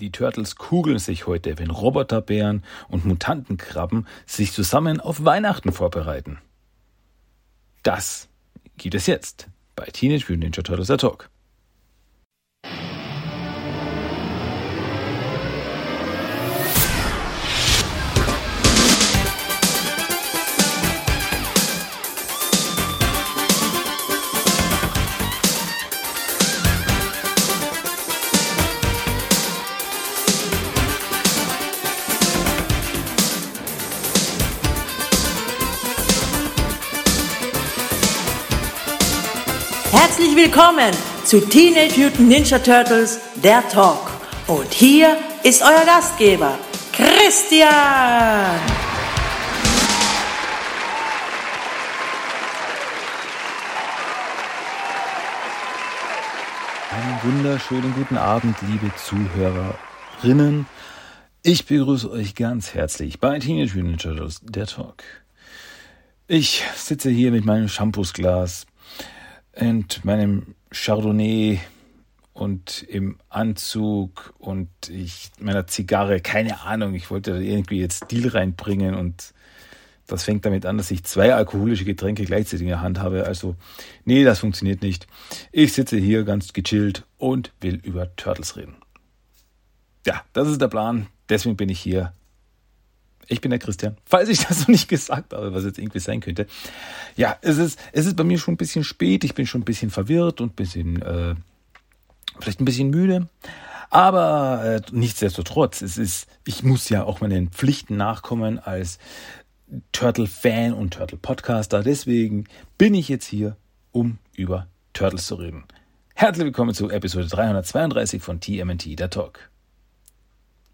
Die Turtles kugeln sich heute, wenn Roboterbären und Mutantenkrabben sich zusammen auf Weihnachten vorbereiten. Das gibt es jetzt bei Teenage Mutant Ninja Turtles der Talk. Willkommen zu Teenage Mutant Ninja Turtles, der Talk. Und hier ist euer Gastgeber, Christian. Einen wunderschönen guten Abend, liebe Zuhörerinnen. Ich begrüße euch ganz herzlich bei Teenage Mutant Ninja Turtles, der Talk. Ich sitze hier mit meinem Shampoosglas und meinem Chardonnay und im Anzug und ich meiner Zigarre, keine Ahnung, ich wollte da irgendwie jetzt Stil reinbringen und das fängt damit an, dass ich zwei alkoholische Getränke gleichzeitig in der Hand habe. Also, nee, das funktioniert nicht. Ich sitze hier ganz gechillt und will über Turtles reden. Ja, das ist der Plan. Deswegen bin ich hier ich bin der Christian. Falls ich das noch nicht gesagt habe, was jetzt irgendwie sein könnte. Ja, es ist, es ist bei mir schon ein bisschen spät. Ich bin schon ein bisschen verwirrt und ein bisschen, äh, vielleicht ein bisschen müde. Aber äh, nichtsdestotrotz, es ist, ich muss ja auch meinen Pflichten nachkommen als Turtle-Fan und Turtle-Podcaster. Deswegen bin ich jetzt hier, um über Turtles zu reden. Herzlich willkommen zu Episode 332 von TMNT, der Talk.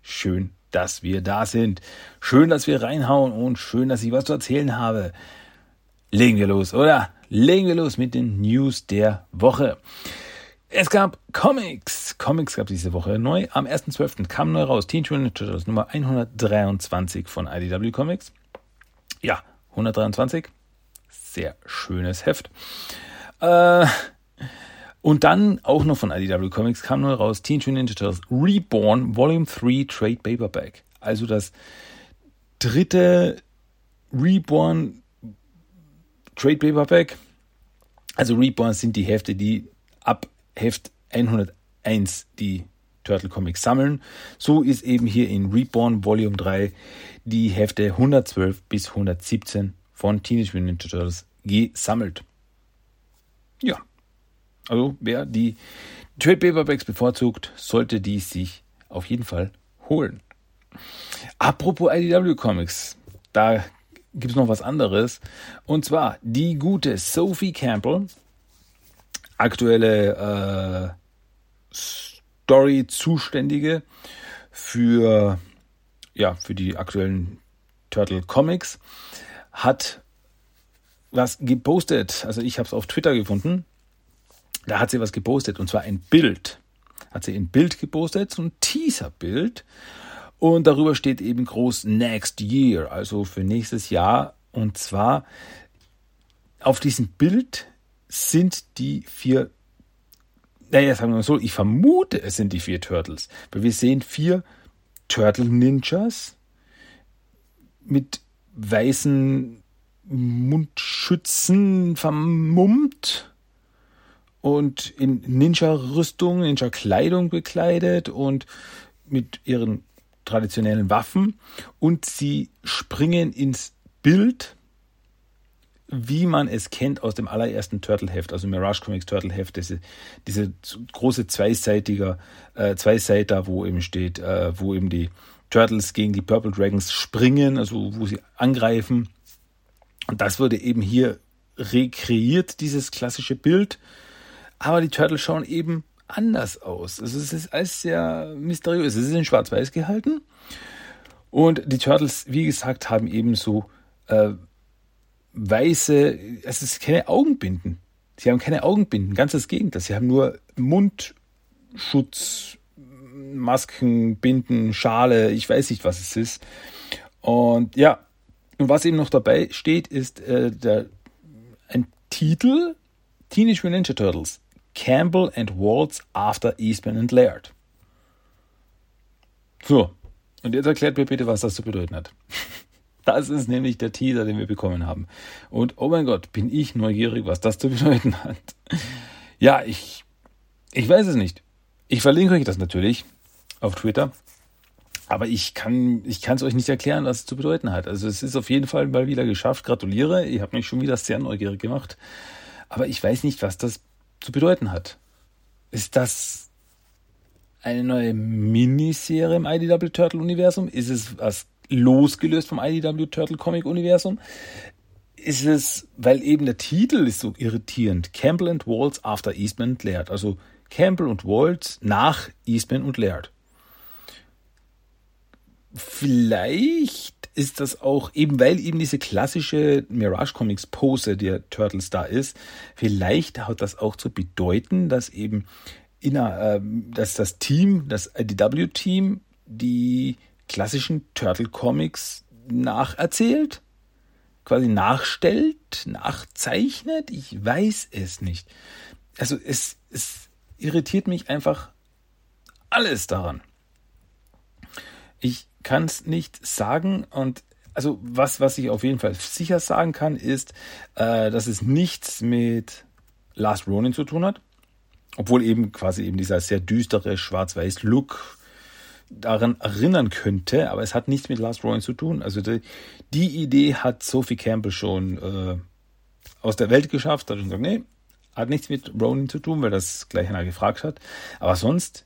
Schön, dass wir da sind. Schön, dass wir reinhauen und schön, dass ich was zu erzählen habe. Legen wir los, oder? Legen wir los mit den News der Woche. Es gab Comics. Comics gab diese Woche neu. Am 1.12. kam neu raus. Teen Mutant Turtles Nummer 123 von IDW Comics. Ja, 123. Sehr schönes Heft. Äh, und dann auch noch von IDW Comics kam neu raus Teen Mutant Ninja Turtles Reborn Volume 3 Trade Paperback. Also das dritte Reborn Trade Paperback. Also Reborn sind die Hefte, die ab Heft 101 die Turtle Comics sammeln. So ist eben hier in Reborn Volume 3 die Hefte 112 bis 117 von Teenage Mutant Ninja Turtles gesammelt. Ja, also wer die Trade Paperbacks bevorzugt, sollte die sich auf jeden Fall holen. Apropos IDW Comics, da gibt es noch was anderes. Und zwar die gute Sophie Campbell, aktuelle äh, Story-Zuständige für, ja, für die aktuellen Turtle Comics, hat was gepostet. Also ich habe es auf Twitter gefunden da hat sie was gepostet und zwar ein Bild. Hat sie ein Bild gepostet, so ein Teaser-Bild. Und darüber steht eben groß Next Year, also für nächstes Jahr. Und zwar auf diesem Bild sind die vier, naja, sagen wir mal so, ich vermute, es sind die vier Turtles. Weil wir sehen vier Turtle Ninjas mit weißen Mundschützen vermummt und in Ninja-Rüstung, Ninja-Kleidung bekleidet und mit ihren traditionellen Waffen und sie springen ins Bild, wie man es kennt aus dem allerersten Turtle-Heft, also Mirage Comics Turtle-Heft, diese, diese große zweiseitiger, äh, Zweiseiter, wo eben steht, äh, wo eben die Turtles gegen die Purple Dragons springen, also wo sie angreifen. Und das wurde eben hier rekreiert, dieses klassische Bild aber die Turtles schauen eben anders aus. Also es ist alles sehr mysteriös. Es ist in Schwarz-Weiß gehalten. Und die Turtles, wie gesagt, haben eben so äh, weiße, es ist keine Augenbinden. Sie haben keine Augenbinden, ganz das Gegenteil. Sie haben nur Mundschutz, Masken, Binden, Schale, ich weiß nicht, was es ist. Und ja, und was eben noch dabei steht, ist äh, der, ein Titel Teenage Mutant Ninja Turtles Campbell and Waltz after Eastman and Laird. So, und jetzt erklärt mir bitte, was das zu bedeuten hat. Das ist nämlich der Teaser, den wir bekommen haben. Und oh mein Gott, bin ich neugierig, was das zu bedeuten hat. Ja, ich, ich weiß es nicht. Ich verlinke euch das natürlich auf Twitter. Aber ich kann ich es euch nicht erklären, was es zu bedeuten hat. Also es ist auf jeden Fall mal wieder geschafft. Gratuliere. Ihr habt mich schon wieder sehr neugierig gemacht. Aber ich weiß nicht, was das zu bedeuten hat. Ist das eine neue Miniserie im IDW Turtle Universum? Ist es was losgelöst vom IDW Turtle Comic Universum? Ist es, weil eben der Titel ist so irritierend, Campbell and Waltz after Eastman and Laird. Also Campbell und Waltz nach Eastman und Laird. Vielleicht ist das auch, eben weil eben diese klassische Mirage Comics Pose der Turtles da ist, vielleicht hat das auch zu bedeuten, dass eben inner, äh, dass das Team, das IDW-Team, die klassischen Turtle Comics nacherzählt, quasi nachstellt, nachzeichnet. Ich weiß es nicht. Also es, es irritiert mich einfach alles daran. Ich kann es nicht sagen und also was, was ich auf jeden Fall sicher sagen kann, ist, äh, dass es nichts mit Last Ronin zu tun hat. Obwohl eben quasi eben dieser sehr düstere schwarz-weiß Look daran erinnern könnte, aber es hat nichts mit Last Ronin zu tun. Also die, die Idee hat Sophie Campbell schon äh, aus der Welt geschafft, hat schon gesagt, nee, hat nichts mit Ronin zu tun, weil das gleich einer gefragt hat. Aber sonst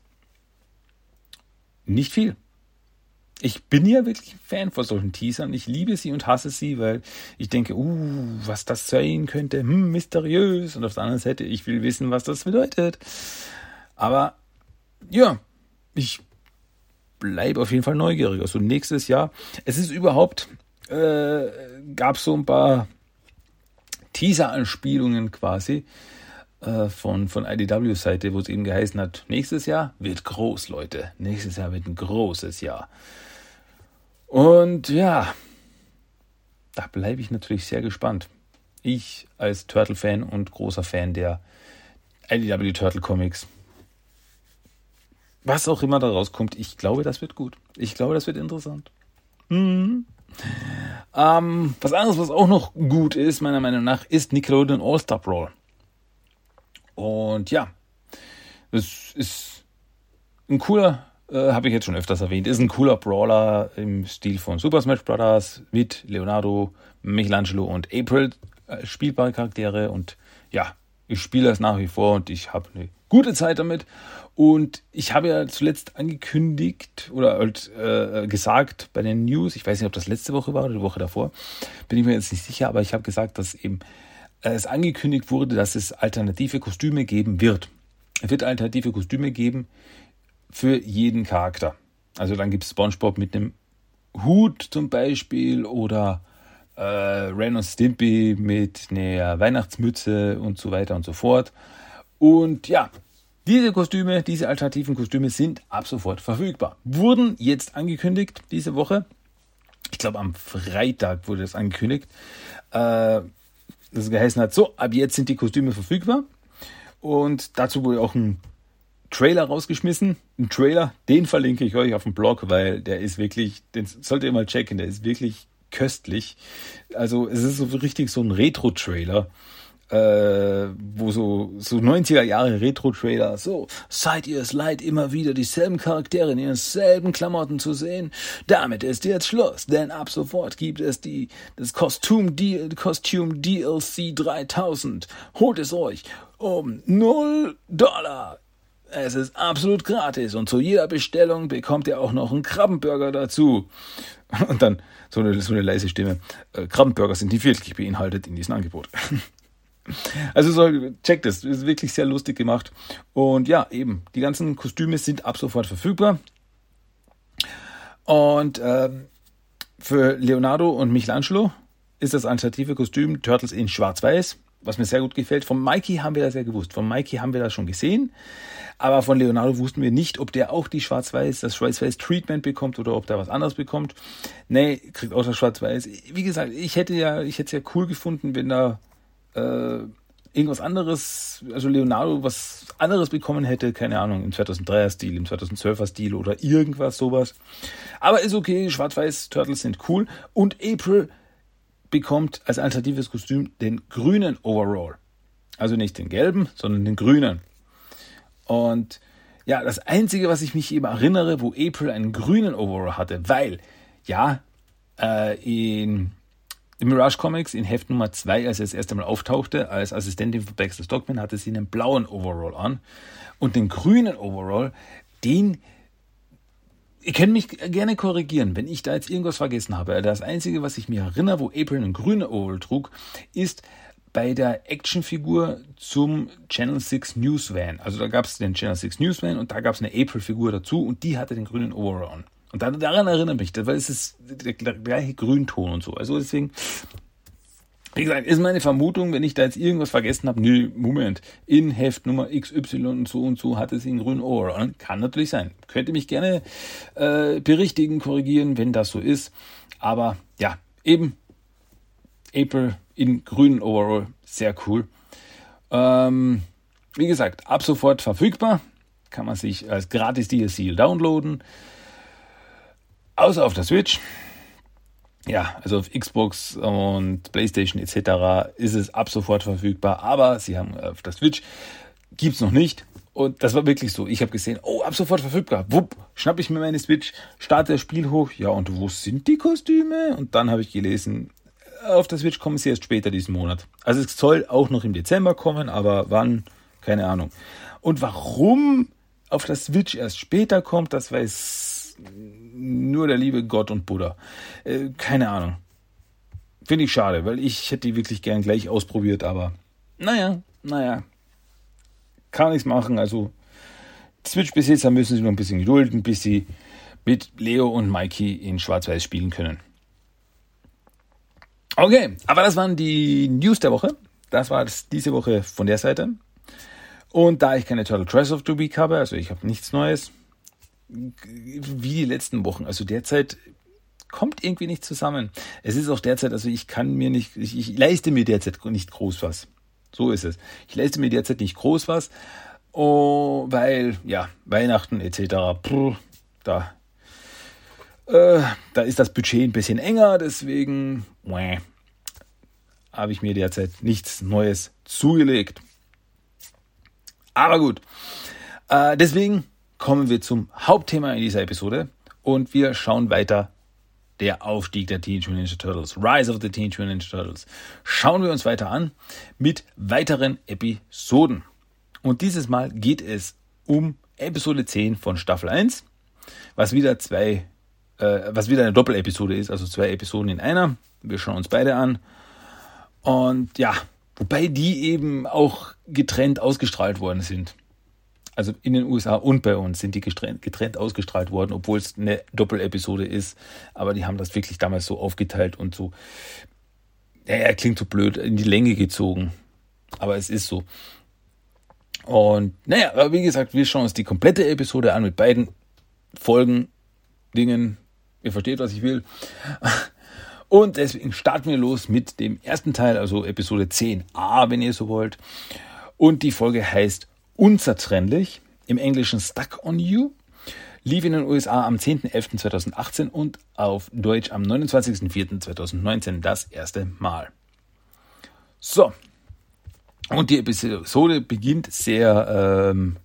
nicht viel ich bin ja wirklich Fan von solchen Teasern. Ich liebe sie und hasse sie, weil ich denke, uh, was das sein könnte, hm, mysteriös. Und auf der anderen Seite, ich will wissen, was das bedeutet. Aber ja, ich bleibe auf jeden Fall neugierig. Also nächstes Jahr, es ist überhaupt, äh, gab so ein paar Teaser-Anspielungen quasi äh, von, von IDW-Seite, wo es eben geheißen hat, nächstes Jahr wird groß, Leute. Nächstes Jahr wird ein großes Jahr. Und ja, da bleibe ich natürlich sehr gespannt. Ich als Turtle-Fan und großer Fan der IDW Turtle Comics. Was auch immer da rauskommt, ich glaube, das wird gut. Ich glaube, das wird interessant. Mhm. Ähm, was anderes, was auch noch gut ist, meiner Meinung nach, ist Nickelodeon All-Star Brawl. Und ja, es ist ein cooler äh, habe ich jetzt schon öfters erwähnt, ist ein cooler Brawler im Stil von Super Smash Bros. mit Leonardo, Michelangelo und April äh, spielbare Charaktere. Und ja, ich spiele das nach wie vor und ich habe eine gute Zeit damit. Und ich habe ja zuletzt angekündigt oder halt, äh, gesagt bei den News, ich weiß nicht, ob das letzte Woche war oder die Woche davor, bin ich mir jetzt nicht sicher, aber ich habe gesagt, dass eben äh, es angekündigt wurde, dass es alternative Kostüme geben wird. Es wird alternative Kostüme geben, für jeden Charakter. Also dann gibt es SpongeBob mit einem Hut zum Beispiel oder äh, Ren und Stimpy mit einer Weihnachtsmütze und so weiter und so fort. Und ja, diese Kostüme, diese alternativen Kostüme sind ab sofort verfügbar. Wurden jetzt angekündigt diese Woche. Ich glaube, am Freitag wurde das angekündigt. Äh, das geheißen hat, so, ab jetzt sind die Kostüme verfügbar. Und dazu wurde auch ein Trailer rausgeschmissen. Ein Trailer, den verlinke ich euch auf dem Blog, weil der ist wirklich, den solltet ihr mal checken, der ist wirklich köstlich. Also es ist so richtig so ein Retro-Trailer. Äh, wo so, so 90er Jahre Retro-Trailer, so, seid ihr es leid, immer wieder dieselben Charaktere in ihren selben Klamotten zu sehen? Damit ist jetzt Schluss, denn ab sofort gibt es die, das Kostüm, Kostüm DLC 3000. Holt es euch um 0 Dollar es ist absolut gratis und zu jeder Bestellung bekommt ihr auch noch einen Krabbenburger dazu. Und dann so eine, so eine leise Stimme. Äh, Krabbenburger sind nicht wirklich beinhaltet in diesem Angebot. Also so, checkt es, ist wirklich sehr lustig gemacht. Und ja, eben, die ganzen Kostüme sind ab sofort verfügbar. Und ähm, für Leonardo und Michelangelo ist das alternative Kostüm Turtles in Schwarz-Weiß was mir sehr gut gefällt. Von Mikey haben wir das ja gewusst. Von Mikey haben wir das schon gesehen. Aber von Leonardo wussten wir nicht, ob der auch die Schwarz-Weiß, das Schwarz-Weiß-Treatment bekommt oder ob der was anderes bekommt. Nee, kriegt auch das Schwarz-Weiß. Wie gesagt, ich hätte ja, ich hätte es ja cool gefunden, wenn da äh, irgendwas anderes, also Leonardo was anderes bekommen hätte, keine Ahnung, im 2003er Stil, im 2012er Stil oder irgendwas sowas. Aber ist okay, schwarz-weiß Turtles sind cool und April bekommt als alternatives Kostüm den grünen Overall. Also nicht den gelben, sondern den grünen. Und ja, das Einzige, was ich mich eben erinnere, wo April einen grünen Overall hatte, weil, ja, äh, in, in Mirage Comics in Heft Nummer 2, als er das erste Mal auftauchte, als Assistentin von Baxter Stockman, hatte sie einen blauen Overall an. Und den grünen Overall, den Ihr könnt mich gerne korrigieren, wenn ich da jetzt irgendwas vergessen habe. Das Einzige, was ich mir erinnere, wo April einen grünen Overall trug, ist bei der Actionfigur zum Channel 6 News Van. Also da gab es den Channel 6 News Van und da gab es eine April-Figur dazu und die hatte den grünen Overall. Und daran erinnere ich mich, weil es ist der gleiche Grünton und so. Also deswegen, wie gesagt, ist meine Vermutung, wenn ich da jetzt irgendwas vergessen habe, nö, Moment, in Heft Nummer XY und so und so hatte sie einen grünen Overall. Kann natürlich sein. Könnte mich gerne äh, berichtigen, korrigieren, wenn das so ist. Aber ja, eben April in grünen Overall. Sehr cool. Ähm, wie gesagt, ab sofort verfügbar. Kann man sich als gratis DLC downloaden. Außer auf der Switch. Ja, also auf Xbox und PlayStation etc. ist es ab sofort verfügbar. Aber sie haben auf der Switch gibt es noch nicht. Und das war wirklich so. Ich habe gesehen, oh, ab sofort verfügbar. Wupp, schnapp ich mir meine Switch, starte das Spiel hoch. Ja, und wo sind die Kostüme? Und dann habe ich gelesen, auf der Switch kommen sie erst später diesen Monat. Also es soll auch noch im Dezember kommen, aber wann, keine Ahnung. Und warum auf der Switch erst später kommt, das weiß nur der liebe Gott und Buddha. Äh, keine Ahnung. Finde ich schade, weil ich hätte die wirklich gern gleich ausprobiert, aber naja, naja. Kann nichts machen. Also Switch-Besitzer müssen sich noch ein bisschen gedulden, bis sie mit Leo und Mikey in Schwarz-Weiß spielen können. Okay, aber das waren die News der Woche. Das war es diese Woche von der Seite. Und da ich keine Turtle Trash of the Week habe, also ich habe nichts Neues, wie die letzten Wochen, also derzeit kommt irgendwie nicht zusammen. Es ist auch derzeit, also ich kann mir nicht, ich, ich leiste mir derzeit nicht groß was. So ist es. Ich leiste mir derzeit nicht groß was, oh, weil, ja, Weihnachten etc., pff, da äh, da ist das Budget ein bisschen enger, deswegen habe ich mir derzeit nichts Neues zugelegt. Aber gut, äh, deswegen kommen wir zum Hauptthema in dieser Episode und wir schauen weiter der Aufstieg der Teenage Mutant Ninja Turtles, Rise of the Teenage Mutant Ninja Turtles. Schauen wir uns weiter an mit weiteren Episoden. Und dieses Mal geht es um Episode 10 von Staffel 1, was wieder zwei äh, was wieder eine Doppelepisode ist, also zwei Episoden in einer. Wir schauen uns beide an. Und ja, wobei die eben auch getrennt ausgestrahlt worden sind. Also in den USA und bei uns sind die getrennt, getrennt ausgestrahlt worden, obwohl es eine Doppelepisode ist. Aber die haben das wirklich damals so aufgeteilt und so, naja, klingt so blöd, in die Länge gezogen. Aber es ist so. Und naja, aber wie gesagt, wir schauen uns die komplette Episode an mit beiden Folgen, Dingen, Ihr versteht, was ich will. Und deswegen starten wir los mit dem ersten Teil, also Episode 10a, wenn ihr so wollt. Und die Folge heißt Unzertrennlich, im Englischen Stuck on You. Lief in den USA am 10.11.2018 und auf Deutsch am 29.04.2019 das erste Mal. So. Und die Episode beginnt sehr ähm,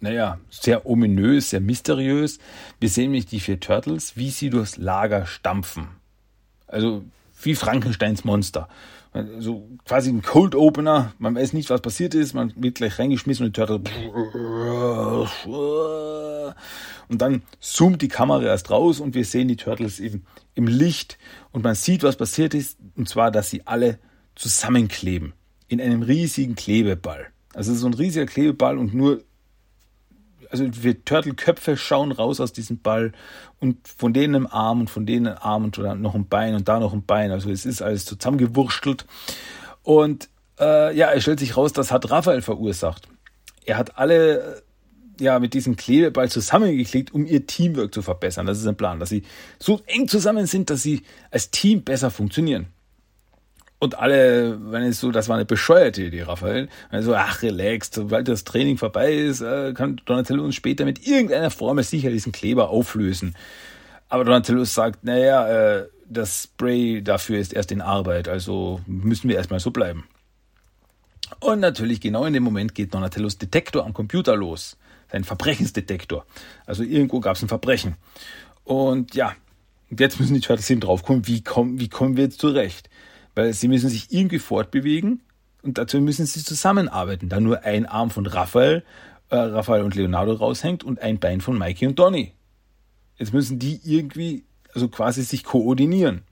naja, sehr ominös, sehr mysteriös. Wir sehen nämlich die vier Turtles, wie sie durchs Lager stampfen. Also wie Frankensteins Monster. Also quasi ein Cold Opener. Man weiß nicht, was passiert ist. Man wird gleich reingeschmissen und die Turtles. Und dann zoomt die Kamera erst raus und wir sehen die Turtles eben im Licht. Und man sieht, was passiert ist. Und zwar, dass sie alle zusammenkleben. In einem riesigen Klebeball. Also so ein riesiger Klebeball und nur also wir Turtle-Köpfe schauen raus aus diesem Ball und von denen ein Arm und von denen ein Arm und dann noch ein Bein und da noch ein Bein. Also es ist alles zusammengewurschtelt. Und äh, ja, es stellt sich raus, das hat Raphael verursacht. Er hat alle äh, ja mit diesem Klebeball zusammengeklickt, um ihr Teamwork zu verbessern. Das ist ein Plan, dass sie so eng zusammen sind, dass sie als Team besser funktionieren. Und alle, wenn es so, das war eine bescheuerte Idee, Raphael. Wenn so, ach, relax, sobald das Training vorbei ist, äh, kann Donatello uns später mit irgendeiner Formel sicher diesen Kleber auflösen. Aber Donatello sagt, naja, äh, das Spray dafür ist erst in Arbeit, also müssen wir erstmal so bleiben. Und natürlich genau in dem Moment geht Donatellos Detektor am Computer los. Sein Verbrechensdetektor. Also irgendwo gab es ein Verbrechen. Und ja, jetzt müssen die Turtles eben draufkommen, wie kommen, wie kommen wir jetzt zurecht? Weil sie müssen sich irgendwie fortbewegen und dazu müssen sie zusammenarbeiten, da nur ein Arm von Raphael, äh, Raphael und Leonardo raushängt und ein Bein von Mikey und Donny. Jetzt müssen die irgendwie, also quasi sich koordinieren.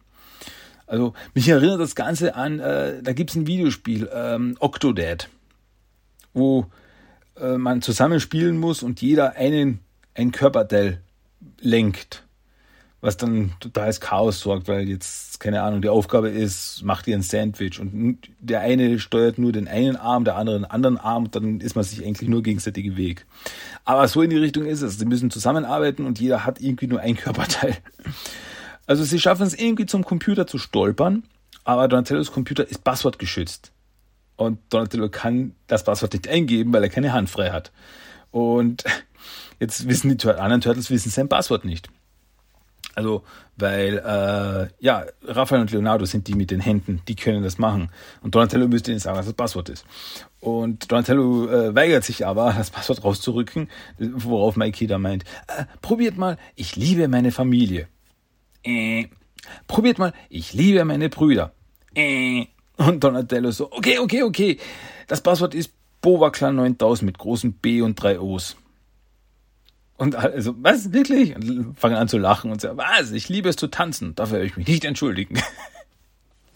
Also mich erinnert das Ganze an, äh, da gibt es ein Videospiel, ähm, Octodad, wo äh, man zusammen spielen muss und jeder einen, ein Körperteil lenkt was dann totales Chaos sorgt, weil jetzt, keine Ahnung, die Aufgabe ist, macht ihr ein Sandwich und der eine steuert nur den einen Arm, der andere den anderen Arm, dann ist man sich eigentlich nur gegenseitig im Weg. Aber so in die Richtung ist es. Sie müssen zusammenarbeiten und jeder hat irgendwie nur ein Körperteil. Also sie schaffen es irgendwie zum Computer zu stolpern, aber Donatellos Computer ist passwortgeschützt. Und Donatello kann das Passwort nicht eingeben, weil er keine Hand frei hat. Und jetzt wissen die anderen Turtles wissen sein Passwort nicht. Also, weil, äh, ja, Raphael und Leonardo sind die mit den Händen, die können das machen. Und Donatello müsste ihnen sagen, was das Passwort ist. Und Donatello äh, weigert sich aber, das Passwort rauszurücken, worauf Mikey da meint, äh, probiert mal, ich liebe meine Familie. Äh, probiert mal, ich liebe meine Brüder. Äh, und Donatello so, okay, okay, okay, das Passwort ist Bovaclan 9000 mit großen B und drei O's. Und also, was, wirklich? Und fangen an zu lachen und sagen, was, ich liebe es zu tanzen, dafür werde ich mich nicht entschuldigen.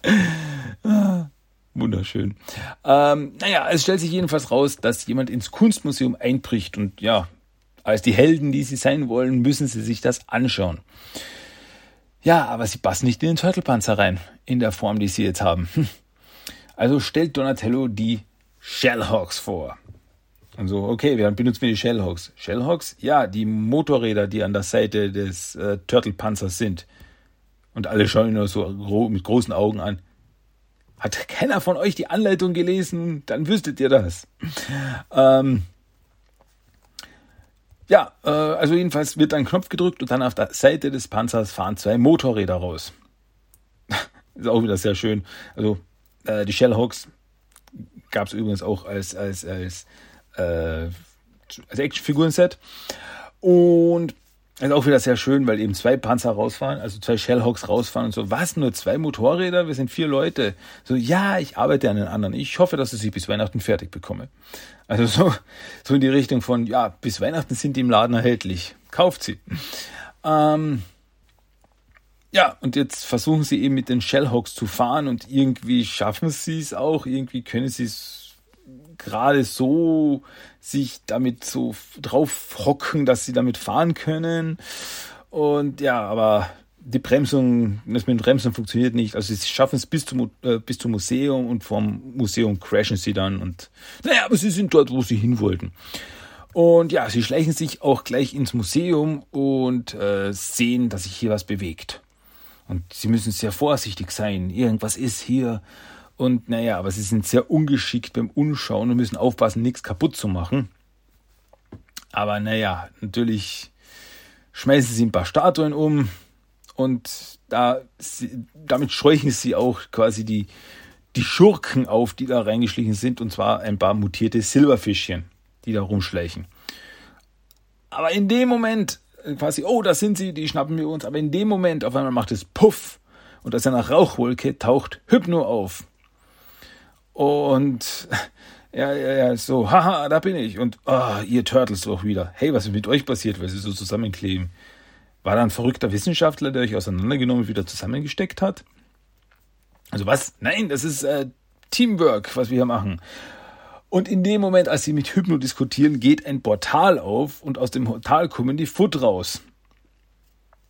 ah, wunderschön. Ähm, naja, es stellt sich jedenfalls raus, dass jemand ins Kunstmuseum einbricht und ja, als die Helden, die sie sein wollen, müssen sie sich das anschauen. Ja, aber sie passen nicht in den Turtlepanzer rein, in der Form, die sie jetzt haben. Also stellt Donatello die Shellhawks vor. Und so, okay, wir benutzen wir die Shellhawks. Shellhawks? Ja, die Motorräder, die an der Seite des äh, Turtle-Panzers sind. Und alle schauen nur so mit großen Augen an. Hat keiner von euch die Anleitung gelesen? Dann wüsstet ihr das. Ähm, ja, äh, also jedenfalls wird ein Knopf gedrückt und dann auf der Seite des Panzers fahren zwei Motorräder raus. Ist auch wieder sehr schön. Also äh, die Shellhawks gab es übrigens auch als, als, als äh, als Actionfiguren-Set. Und ist auch wieder sehr schön, weil eben zwei Panzer rausfahren, also zwei Shellhawks rausfahren und so. Was? Nur zwei Motorräder? Wir sind vier Leute. So, ja, ich arbeite an den anderen. Ich hoffe, dass ich sie bis Weihnachten fertig bekomme. Also so, so in die Richtung von, ja, bis Weihnachten sind die im Laden erhältlich. Kauft sie. Ähm, ja, und jetzt versuchen sie eben mit den Shellhawks zu fahren und irgendwie schaffen sie es auch. Irgendwie können sie es gerade so sich damit so drauf hocken, dass sie damit fahren können. Und ja, aber die Bremsung, das mit den Bremsen funktioniert nicht. Also sie schaffen es bis zum, äh, bis zum Museum und vom Museum crashen sie dann und naja, aber sie sind dort, wo sie hin wollten. Und ja, sie schleichen sich auch gleich ins Museum und äh, sehen, dass sich hier was bewegt. Und sie müssen sehr vorsichtig sein. Irgendwas ist hier. Und naja, aber sie sind sehr ungeschickt beim Unschauen und müssen aufpassen, nichts kaputt zu machen. Aber naja, natürlich schmeißen sie ein paar Statuen um und da, sie, damit scheuchen sie auch quasi die, die Schurken auf, die da reingeschlichen sind, und zwar ein paar mutierte Silberfischchen, die da rumschleichen. Aber in dem Moment, quasi, oh, da sind sie, die schnappen wir uns, aber in dem Moment auf einmal macht es Puff und aus einer Rauchwolke taucht Hypno auf. Und ja, ja, ja, so, haha, da bin ich. Und oh, ihr Turtles doch wieder. Hey, was ist mit euch passiert, weil sie so zusammenkleben? War da ein verrückter Wissenschaftler, der euch auseinandergenommen und wieder zusammengesteckt hat? Also was? Nein, das ist äh, Teamwork, was wir hier machen. Und in dem Moment, als sie mit Hypno diskutieren, geht ein Portal auf und aus dem Portal kommen die Foot raus.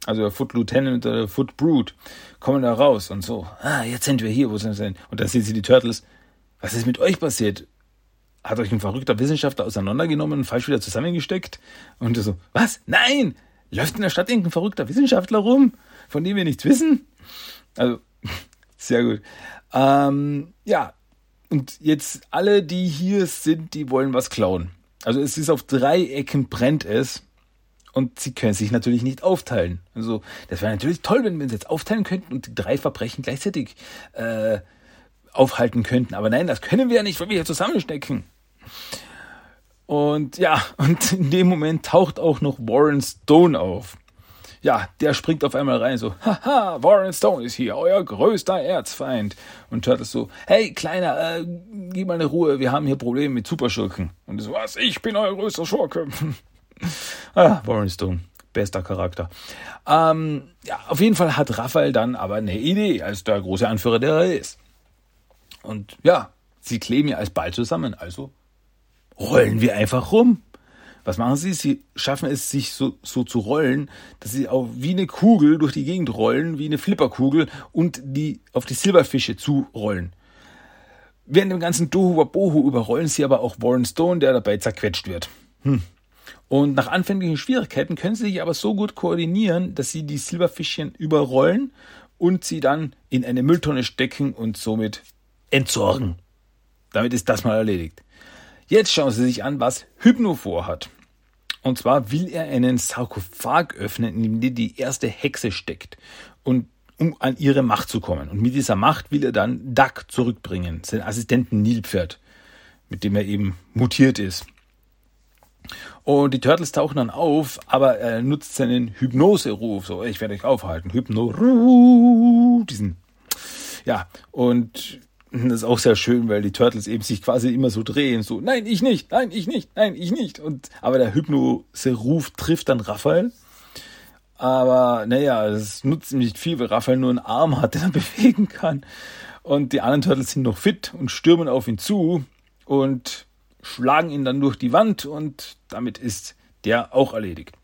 Also der Foot Lieutenant oder der Foot Brood kommen da raus und so. Ah, jetzt sind wir hier, wo sind wir denn? Und da sehen sie die Turtles was ist mit euch passiert? Hat euch ein verrückter Wissenschaftler auseinandergenommen und falsch wieder zusammengesteckt? Und so, was? Nein! Läuft in der Stadt irgendein verrückter Wissenschaftler rum, von dem wir nichts wissen? Also, sehr gut. Ähm, ja, und jetzt alle, die hier sind, die wollen was klauen. Also es ist auf drei Ecken brennt es und sie können sich natürlich nicht aufteilen. Also das wäre natürlich toll, wenn wir uns jetzt aufteilen könnten und die drei Verbrechen gleichzeitig äh, aufhalten könnten. Aber nein, das können wir ja nicht, weil wir hier zusammenstecken. Und ja, und in dem Moment taucht auch noch Warren Stone auf ja, der springt auf einmal rein, so, haha, Warren Stone ist hier, euer größter Erzfeind. Und Turtles so, hey, Kleiner, äh, gib mal eine Ruhe, wir haben hier Probleme mit Superschurken. Und so, was, ich bin euer größter Schurke. ah, Warren Stone, bester Charakter. Ähm, ja, auf jeden Fall hat Raphael dann aber eine Idee, als der große Anführer, der er ist. Und ja, sie kleben ja als Ball zusammen, also rollen wir einfach rum. Was machen sie? Sie schaffen es, sich so, so zu rollen, dass sie auch wie eine Kugel durch die Gegend rollen, wie eine Flipperkugel und die auf die Silberfische zurollen. Während dem ganzen Dohu Wabohu überrollen sie aber auch Warren Stone, der dabei zerquetscht wird. Hm. Und nach anfänglichen Schwierigkeiten können sie sich aber so gut koordinieren, dass sie die Silberfischchen überrollen und sie dann in eine Mülltonne stecken und somit entsorgen. Damit ist das mal erledigt. Jetzt schauen Sie sich an, was Hypno vorhat. Und zwar will er einen Sarkophag öffnen, in dem die erste Hexe steckt. Und um an ihre Macht zu kommen. Und mit dieser Macht will er dann Duck zurückbringen, seinen Assistenten Nilpferd, mit dem er eben mutiert ist. Und die Turtles tauchen dann auf, aber er nutzt seinen Hypnose-Ruf. So, ich werde euch aufhalten. Hypno, diesen. Ja, und das ist auch sehr schön, weil die Turtles eben sich quasi immer so drehen, so, nein, ich nicht, nein, ich nicht, nein, ich nicht. Und, aber der Hypnose-Ruf trifft dann Raphael. Aber, naja, es nutzt nicht viel, weil Raphael nur einen Arm hat, den er bewegen kann. Und die anderen Turtles sind noch fit und stürmen auf ihn zu und schlagen ihn dann durch die Wand und damit ist der auch erledigt.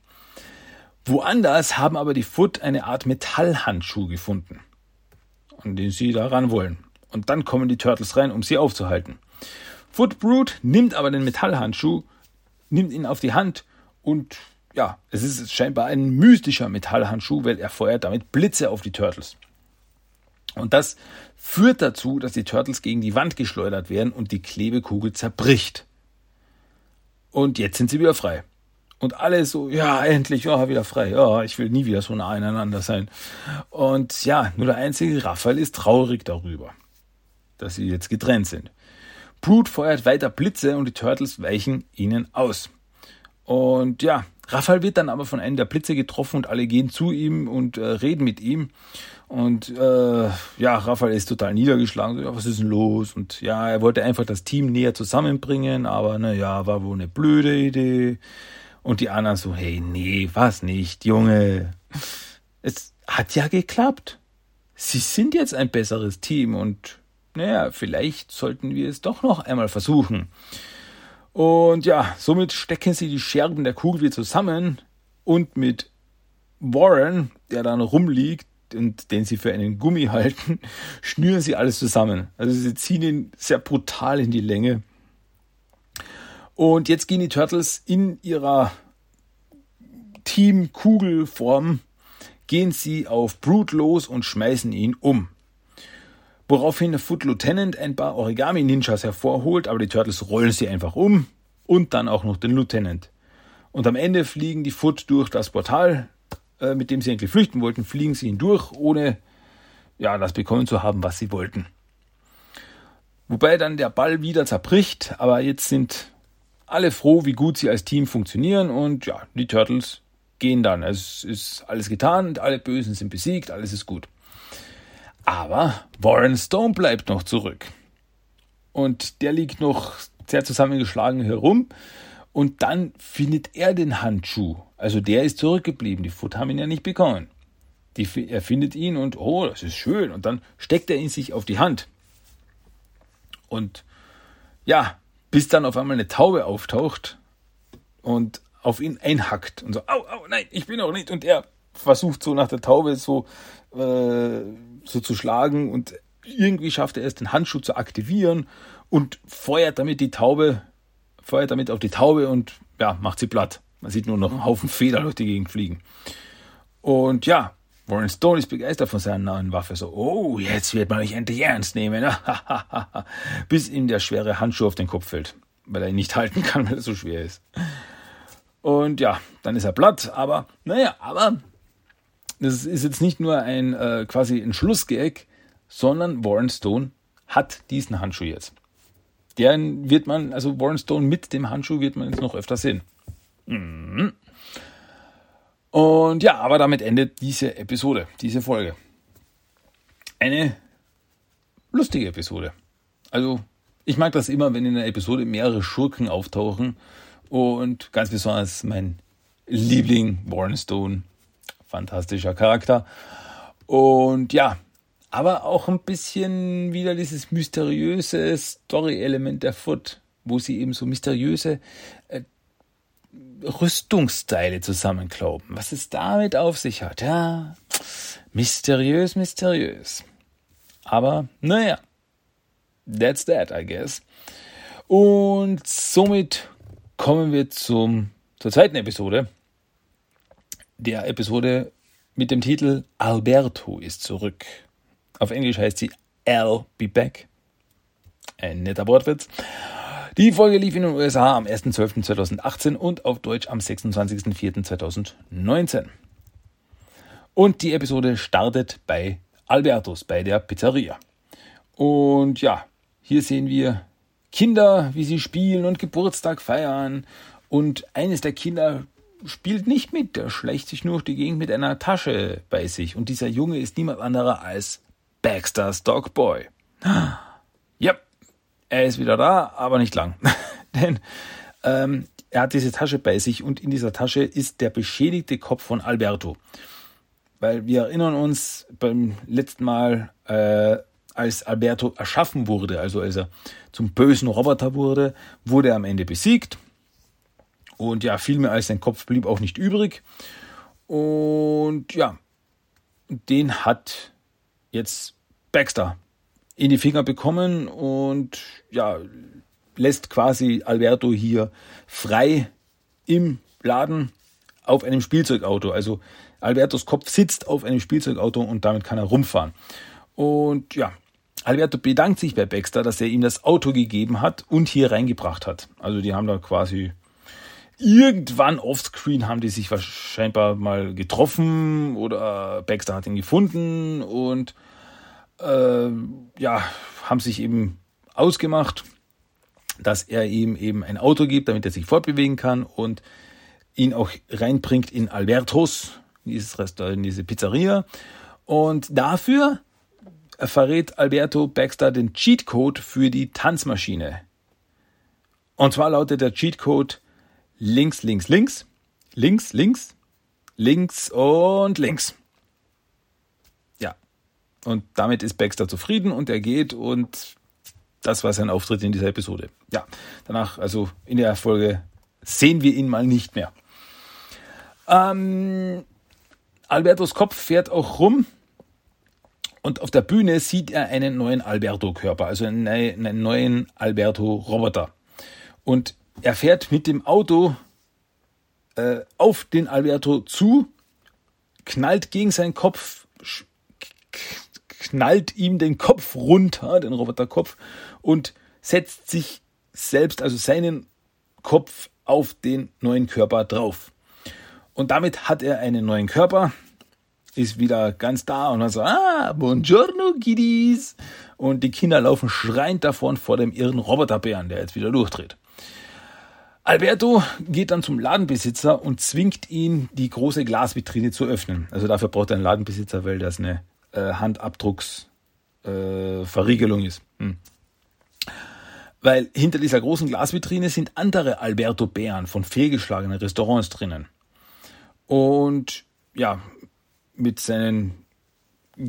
Woanders haben aber die Foot eine Art Metallhandschuh gefunden, an den sie daran wollen und dann kommen die Turtles rein, um sie aufzuhalten. Footbrute nimmt aber den Metallhandschuh, nimmt ihn auf die Hand und ja, es ist scheinbar ein mystischer Metallhandschuh, weil er feuert damit Blitze auf die Turtles. Und das führt dazu, dass die Turtles gegen die Wand geschleudert werden und die Klebekugel zerbricht. Und jetzt sind sie wieder frei. Und alle so, ja, endlich, ja, wieder frei. Ja, ich will nie wieder so nah aneinander sein. Und ja, nur der einzige Raphael ist traurig darüber dass sie jetzt getrennt sind. Brute feuert weiter Blitze und die Turtles weichen ihnen aus. Und ja, Raphael wird dann aber von einem der Blitze getroffen und alle gehen zu ihm und äh, reden mit ihm. Und äh, ja, Raphael ist total niedergeschlagen. Ja, was ist denn los? Und ja, er wollte einfach das Team näher zusammenbringen, aber naja, war wohl eine blöde Idee. Und die anderen so, hey, nee, was nicht, Junge. Es hat ja geklappt. Sie sind jetzt ein besseres Team und naja, vielleicht sollten wir es doch noch einmal versuchen. Und ja, somit stecken sie die Scherben der Kugel wieder zusammen und mit Warren, der dann rumliegt und den sie für einen Gummi halten, schnüren sie alles zusammen. Also sie ziehen ihn sehr brutal in die Länge. Und jetzt gehen die Turtles in ihrer Team-Kugelform, gehen sie auf Brute los und schmeißen ihn um woraufhin der Foot Lieutenant ein paar Origami-Ninjas hervorholt, aber die Turtles rollen sie einfach um und dann auch noch den Lieutenant. Und am Ende fliegen die Foot durch das Portal, äh, mit dem sie eigentlich flüchten wollten, fliegen sie hindurch, ohne ja, das bekommen zu haben, was sie wollten. Wobei dann der Ball wieder zerbricht, aber jetzt sind alle froh, wie gut sie als Team funktionieren und ja, die Turtles gehen dann. Es ist alles getan alle Bösen sind besiegt, alles ist gut. Aber Warren Stone bleibt noch zurück. Und der liegt noch sehr zusammengeschlagen herum. Und dann findet er den Handschuh. Also der ist zurückgeblieben. Die Foot haben ihn ja nicht bekommen. Die, er findet ihn und, oh, das ist schön. Und dann steckt er ihn sich auf die Hand. Und ja, bis dann auf einmal eine Taube auftaucht und auf ihn einhackt und so, au, au, nein, ich bin auch nicht. Und er versucht so nach der Taube so äh, so zu schlagen und irgendwie schafft er es, den Handschuh zu aktivieren und feuert damit die Taube, feuert damit auf die Taube und ja, macht sie platt. Man sieht nur noch einen Haufen Feder durch die Gegend fliegen. Und ja, Warren Stone ist begeistert von seiner neuen Waffe. So, oh, jetzt wird man mich endlich ernst nehmen. Bis ihm der schwere Handschuh auf den Kopf fällt, weil er ihn nicht halten kann, weil er so schwer ist. Und ja, dann ist er platt, aber naja, aber das ist jetzt nicht nur ein äh, quasi ein Schlussgag, sondern Warren Stone hat diesen Handschuh jetzt. Den wird man, also Warren Stone mit dem Handschuh wird man jetzt noch öfter sehen. Mhm. Und ja, aber damit endet diese Episode, diese Folge. Eine lustige Episode. Also, ich mag das immer, wenn in einer Episode mehrere Schurken auftauchen. Und ganz besonders mein Liebling Warren Stone. Fantastischer Charakter. Und ja, aber auch ein bisschen wieder dieses mysteriöse Story-Element der Foot, wo sie eben so mysteriöse äh, Rüstungsteile zusammenklauben. Was es damit auf sich hat, ja, mysteriös, mysteriös. Aber naja, that's that, I guess. Und somit kommen wir zum, zur zweiten Episode. Der Episode mit dem Titel Alberto ist zurück. Auf Englisch heißt sie I'll be back. Ein netter Wortwitz. Die Folge lief in den USA am 1.12.2018 und auf Deutsch am 26.04.2019. Und die Episode startet bei Albertus, bei der Pizzeria. Und ja, hier sehen wir Kinder, wie sie spielen und Geburtstag feiern. Und eines der Kinder spielt nicht mit, der schleicht sich nur durch die Gegend mit einer Tasche bei sich. Und dieser Junge ist niemand anderer als Baxter's Dog Boy. Ja, er ist wieder da, aber nicht lang. Denn ähm, er hat diese Tasche bei sich und in dieser Tasche ist der beschädigte Kopf von Alberto. Weil wir erinnern uns beim letzten Mal, äh, als Alberto erschaffen wurde, also als er zum bösen Roboter wurde, wurde er am Ende besiegt. Und ja, viel mehr als sein Kopf blieb auch nicht übrig. Und ja, den hat jetzt Baxter in die Finger bekommen und ja, lässt quasi Alberto hier frei im Laden auf einem Spielzeugauto. Also Albertos Kopf sitzt auf einem Spielzeugauto und damit kann er rumfahren. Und ja, Alberto bedankt sich bei Baxter, dass er ihm das Auto gegeben hat und hier reingebracht hat. Also die haben da quasi irgendwann offscreen haben die sich wahrscheinlich mal getroffen oder Baxter hat ihn gefunden und äh, ja, haben sich eben ausgemacht, dass er ihm eben ein Auto gibt, damit er sich fortbewegen kann und ihn auch reinbringt in Albertos, dieses Restaurant, in diese Pizzeria. Und dafür verrät Alberto Baxter den Cheatcode für die Tanzmaschine. Und zwar lautet der Cheatcode links, links, links, links, links, links und links. Und damit ist Baxter zufrieden und er geht und das war sein Auftritt in dieser Episode. Ja, danach, also in der Folge, sehen wir ihn mal nicht mehr. Ähm, Albertos Kopf fährt auch rum und auf der Bühne sieht er einen neuen Alberto-Körper, also einen, einen neuen Alberto-Roboter. Und er fährt mit dem Auto äh, auf den Alberto zu, knallt gegen seinen Kopf, knallt ihm den Kopf runter, den Roboterkopf, und setzt sich selbst, also seinen Kopf auf den neuen Körper drauf. Und damit hat er einen neuen Körper, ist wieder ganz da und dann so, ah, buongiorno, Kiddies. Und die Kinder laufen schreiend davon vor dem irren Roboterbären, der jetzt wieder durchdreht. Alberto geht dann zum Ladenbesitzer und zwingt ihn, die große Glasvitrine zu öffnen. Also dafür braucht er einen Ladenbesitzer, weil das eine äh, Handabdrucksverriegelung äh, ist. Hm. Weil hinter dieser großen Glasvitrine sind andere Alberto Bären von fehlgeschlagenen Restaurants drinnen. Und ja, mit seinen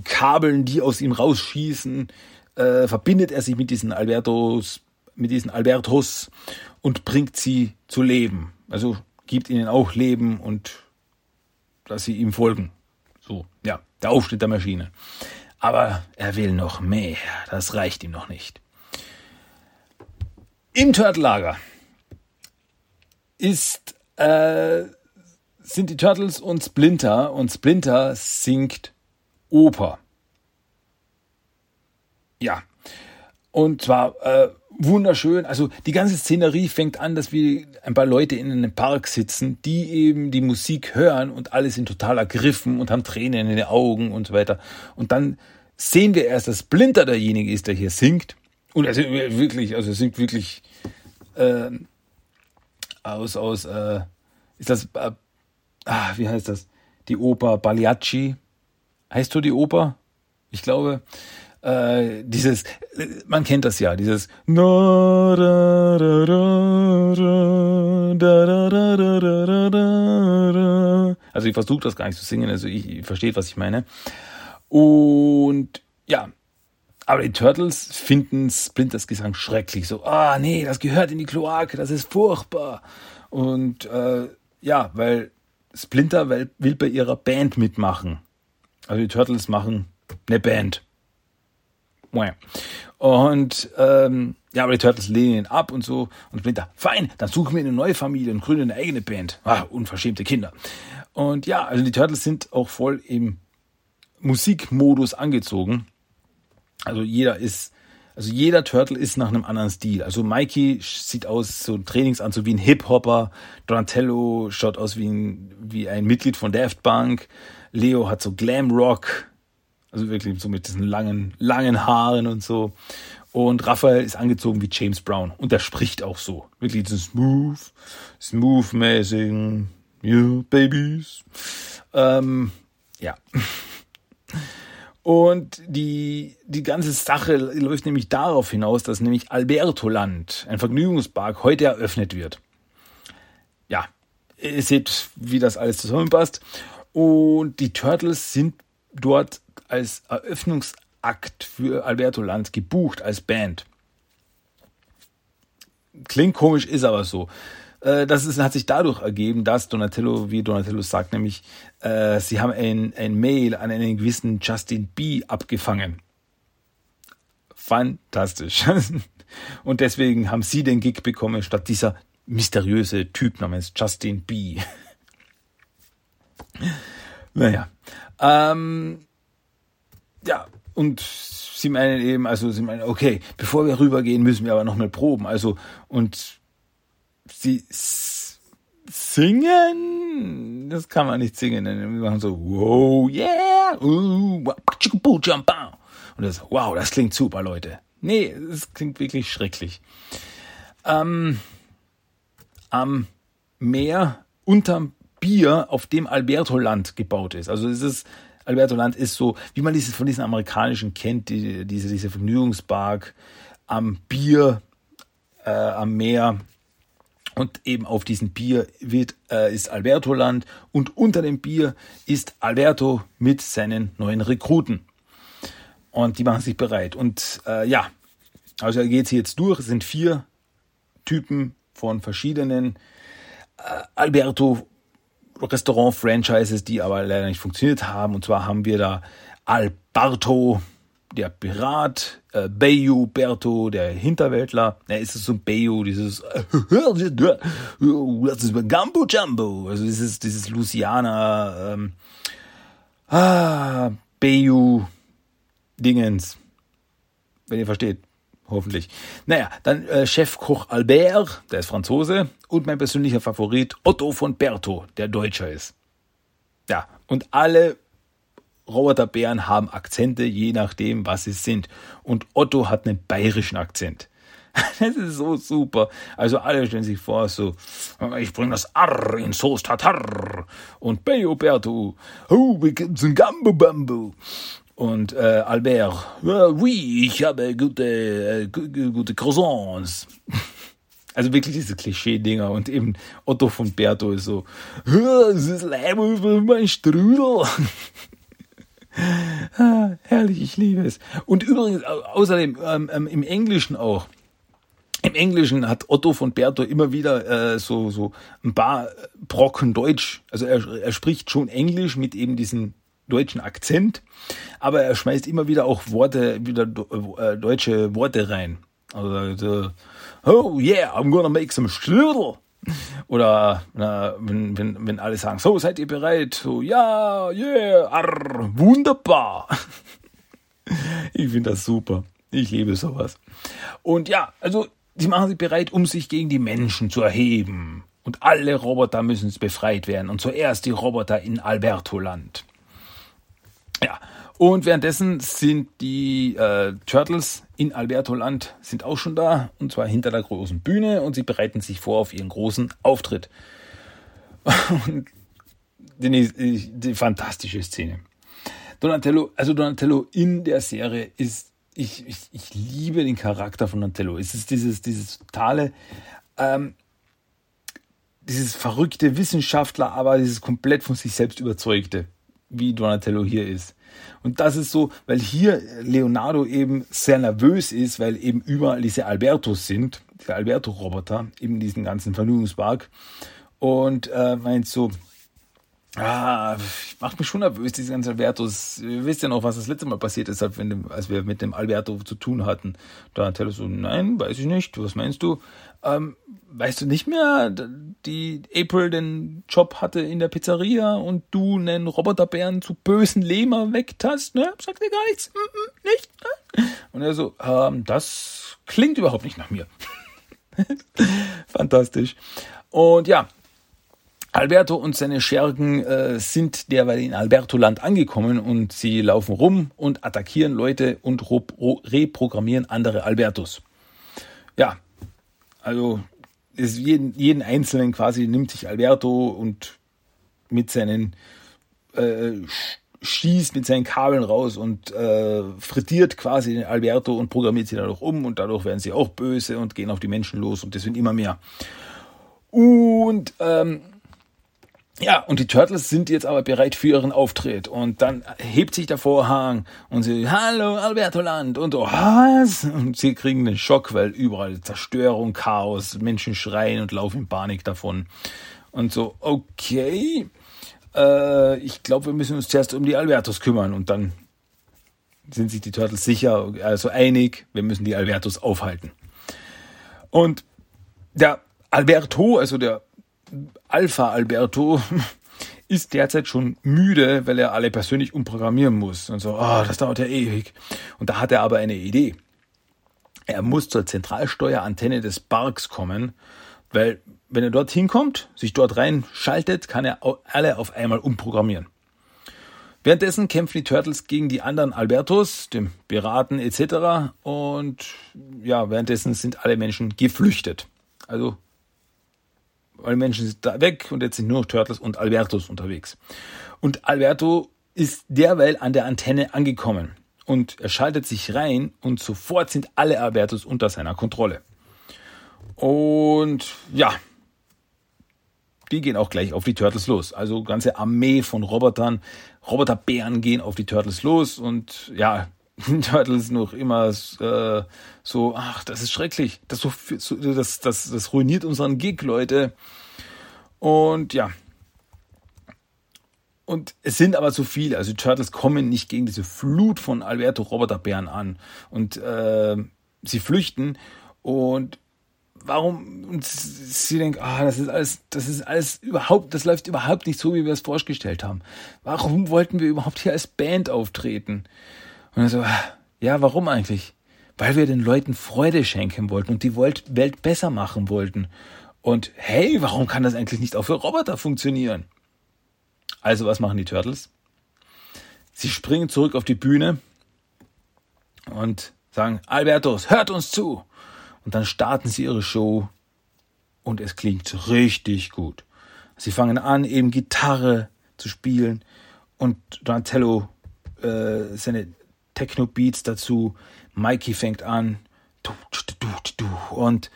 Kabeln, die aus ihm rausschießen, äh, verbindet er sich mit diesen Albertos, mit diesen Albertos und bringt sie zu Leben. Also gibt ihnen auch Leben und dass sie ihm folgen. So, ja, der Aufschnitt der Maschine. Aber er will noch mehr. Das reicht ihm noch nicht. Im Turtlager ist äh, sind die Turtles und Splinter und Splinter singt Oper. Ja. Und zwar äh, wunderschön. Also die ganze Szenerie fängt an, dass wir ein paar Leute in einem Park sitzen, die eben die Musik hören und alle sind total ergriffen und haben Tränen in den Augen und so weiter. Und dann sehen wir erst, dass Splinter derjenige ist, der hier singt. Und also wirklich, also singt wirklich äh, aus, aus, äh, ist das, äh, ah, wie heißt das? Die Oper Baliacci. Heißt du die Oper? Ich glaube, äh, dieses, man kennt das ja, dieses also ich versuche das gar nicht zu singen, also ich, ich verstehe, was ich meine. Und ja, aber die Turtles finden Splinters Gesang schrecklich. So, ah nee, das gehört in die Kloake, das ist furchtbar. Und äh, ja, weil Splinter will, will bei ihrer Band mitmachen. Also die Turtles machen eine Band. Und ähm, ja, aber die Turtles lehnen ihn ab und so. Und Splinter, fein, dann suchen wir eine neue Familie und gründen eine eigene Band. Ah, unverschämte Kinder. Und ja, also die Turtles sind auch voll im Musikmodus angezogen. Also jeder ist, also jeder Turtle ist nach einem anderen Stil. Also Mikey sieht aus so ein Trainingsanzug wie ein Hip-Hopper. Donatello schaut aus wie ein, wie ein Mitglied von Daft Punk. Leo hat so Glam Rock. Also wirklich so mit diesen langen, langen Haaren und so. Und Raphael ist angezogen wie James Brown. Und der spricht auch so. Wirklich so smooth, smooth-mäßig. Yeah, babies. Ähm, ja. Und die, die ganze Sache läuft nämlich darauf hinaus, dass nämlich Albertoland, ein Vergnügungspark, heute eröffnet wird. Ja, ihr seht, wie das alles zusammenpasst. Und die Turtles sind dort als Eröffnungsakt für Albertoland gebucht als Band. Klingt komisch, ist aber so. Äh, das ist, hat sich dadurch ergeben, dass Donatello, wie Donatello sagt, nämlich, äh, sie haben ein, ein Mail an einen gewissen Justin B. abgefangen. Fantastisch. Und deswegen haben sie den Gig bekommen, statt dieser mysteriöse Typ namens Justin B. naja. Ähm, ja, und sie meinen eben, also sie meinen, okay, bevor wir rübergehen, müssen wir aber noch mal proben. Also, und sie singen, das kann man nicht singen, wir machen so, wow, yeah, uh, und das, wow, das klingt super, Leute. Nee, es klingt wirklich schrecklich. Ähm, am Meer unterm Bier, auf dem Alberto Land gebaut ist. Also es ist, Alberto Land ist so, wie man dieses von diesen amerikanischen kennt, die, diese, diese Vergnügungspark am Bier, äh, am Meer. Und eben auf diesem Bier wird, äh, ist Alberto Land und unter dem Bier ist Alberto mit seinen neuen Rekruten. Und die machen sich bereit. Und äh, ja, also geht sie jetzt durch. Es sind vier Typen von verschiedenen äh, Alberto Restaurant-Franchises, die aber leider nicht funktioniert haben. Und zwar haben wir da Alberto, der Pirat, äh, Bayu Berto, der Hinterwäldler. Ja, ist es so ein Bayu, dieses das ist Gambo Jumbo, also dieses, dieses Luciana ähm, ah, Bayu Dingens. Wenn ihr versteht, hoffentlich. Naja, dann äh, Chefkoch Albert, der ist Franzose, und mein persönlicher Favorit Otto von Berto, der Deutscher ist. Ja, und alle Roboterbären haben Akzente, je nachdem, was sie sind. Und Otto hat einen bayerischen Akzent. Das ist so super. Also alle stellen sich vor, so, ich bringe das Arr in Soße Tatar und Beyo Berto, oh, wir sind Gambo Bambo. Und äh, Albert, oui, ich habe gute, äh, gute Croissants. Also wirklich diese Klischee-Dinger und eben Otto von Berto ist so, das ist Leib für mein Strudel. ah, herrlich, ich liebe es. Und übrigens, außerdem ähm, ähm, im Englischen auch. Im Englischen hat Otto von Berto immer wieder äh, so, so ein paar Brocken Deutsch. Also er, er spricht schon Englisch mit eben diesem deutschen Akzent, aber er schmeißt immer wieder auch Worte, wieder äh, deutsche Worte rein. Also, oh yeah, I'm gonna make some Strudel. Oder na, wenn, wenn, wenn alle sagen, so, seid ihr bereit? So, ja, yeah, arr, wunderbar. Ich finde das super. Ich liebe sowas. Und ja, also sie machen sich bereit, um sich gegen die Menschen zu erheben. Und alle Roboter müssen befreit werden. Und zuerst die Roboter in Albertoland. Ja, und währenddessen sind die äh, Turtles in Albertoland sind auch schon da. Und zwar hinter der großen Bühne. Und sie bereiten sich vor auf ihren großen Auftritt. Und die, die, fantastische Szene. Donatello, also Donatello in der Serie ist, ich, ich, ich liebe den Charakter von Donatello. Es ist dieses, dieses totale, ähm, dieses verrückte Wissenschaftler, aber dieses komplett von sich selbst überzeugte, wie Donatello hier ist. Und das ist so, weil hier Leonardo eben sehr nervös ist, weil eben überall diese Albertos sind, diese Alberto-Roboter, eben diesen ganzen Vergnügungspark. Und äh, meint so, Ah, macht mich schon nervös, diese ganze Albertos. Ihr wisst ja noch, was das letzte Mal passiert ist, als wir mit dem Alberto zu tun hatten. Da hat Tello so, nein, weiß ich nicht. Was meinst du? Ähm, weißt du nicht mehr, die April den Job hatte in der Pizzeria und du einen Roboterbären zu bösen Lehmer weckt hast, ne? Sagt dir gar nichts? Mm -mm, nicht? Ne? Und er so, ähm, das klingt überhaupt nicht nach mir. Fantastisch. Und ja, Alberto und seine Schergen äh, sind derweil in Albertoland angekommen und sie laufen rum und attackieren Leute und reprogrammieren andere Albertos. Ja, also jeden, jeden Einzelnen quasi nimmt sich Alberto und mit seinen äh, schießt mit seinen Kabeln raus und äh, frittiert quasi den Alberto und programmiert sie dadurch um und dadurch werden sie auch böse und gehen auf die Menschen los und das sind immer mehr. Und ähm, ja, und die Turtles sind jetzt aber bereit für ihren Auftritt. Und dann hebt sich der Vorhang und sie, hallo Alberto Land und so, was? Und sie kriegen den Schock, weil überall Zerstörung, Chaos, Menschen schreien und laufen in Panik davon. Und so, okay, äh, ich glaube, wir müssen uns zuerst um die Albertos kümmern. Und dann sind sich die Turtles sicher, also einig, wir müssen die Albertos aufhalten. Und der Alberto, also der Alpha Alberto ist derzeit schon müde, weil er alle persönlich umprogrammieren muss. Und so, oh, das dauert ja ewig. Und da hat er aber eine Idee. Er muss zur Zentralsteuerantenne des Parks kommen, weil wenn er dort hinkommt, sich dort reinschaltet, kann er alle auf einmal umprogrammieren. Währenddessen kämpfen die Turtles gegen die anderen Albertos, dem Piraten etc. Und ja, währenddessen sind alle Menschen geflüchtet. Also alle Menschen sind da weg und jetzt sind nur noch Turtles und Albertos unterwegs. Und Alberto ist derweil an der Antenne angekommen und er schaltet sich rein und sofort sind alle Albertos unter seiner Kontrolle. Und ja, die gehen auch gleich auf die Turtles los. Also ganze Armee von Robotern, Roboterbären gehen auf die Turtles los und ja, Turtles noch immer äh, so, ach, das ist schrecklich. Das, so, das, das, das ruiniert unseren Gig, Leute. Und ja. Und es sind aber zu viele. Also die Turtles kommen nicht gegen diese Flut von Alberto Roboterbären an. Und äh, sie flüchten. Und warum und sie denkt, ah, das ist alles, das ist alles überhaupt, das läuft überhaupt nicht so, wie wir es vorgestellt haben. Warum wollten wir überhaupt hier als Band auftreten? Und er so, ja, warum eigentlich? Weil wir den Leuten Freude schenken wollten und die Welt besser machen wollten. Und hey, warum kann das eigentlich nicht auch für Roboter funktionieren? Also, was machen die Turtles? Sie springen zurück auf die Bühne und sagen, Albertus, hört uns zu. Und dann starten sie ihre Show und es klingt richtig gut. Sie fangen an, eben Gitarre zu spielen und Donatello äh, seine Techno-Beats dazu. Mikey fängt an. Und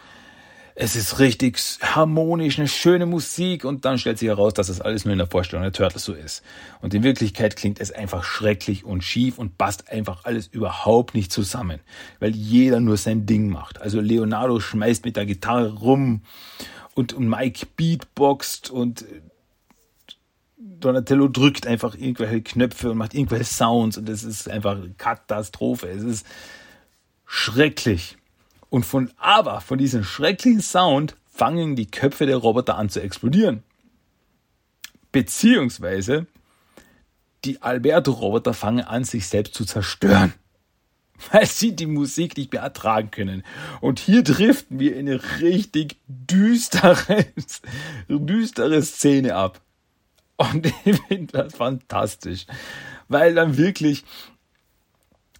es ist richtig harmonisch, eine schöne Musik und dann stellt sich heraus, dass das alles nur in der Vorstellung der Turtles so ist. Und in Wirklichkeit klingt es einfach schrecklich und schief und passt einfach alles überhaupt nicht zusammen, weil jeder nur sein Ding macht. Also Leonardo schmeißt mit der Gitarre rum und Mike beatboxt und Donatello drückt einfach irgendwelche Knöpfe und macht irgendwelche Sounds und es ist einfach Katastrophe. Es ist schrecklich. Und von, aber von diesem schrecklichen Sound fangen die Köpfe der Roboter an zu explodieren. Beziehungsweise die Alberto-Roboter fangen an, sich selbst zu zerstören, weil sie die Musik nicht mehr ertragen können. Und hier driften wir in eine richtig düstere, düstere Szene ab. Und ich finde das fantastisch, weil dann wirklich,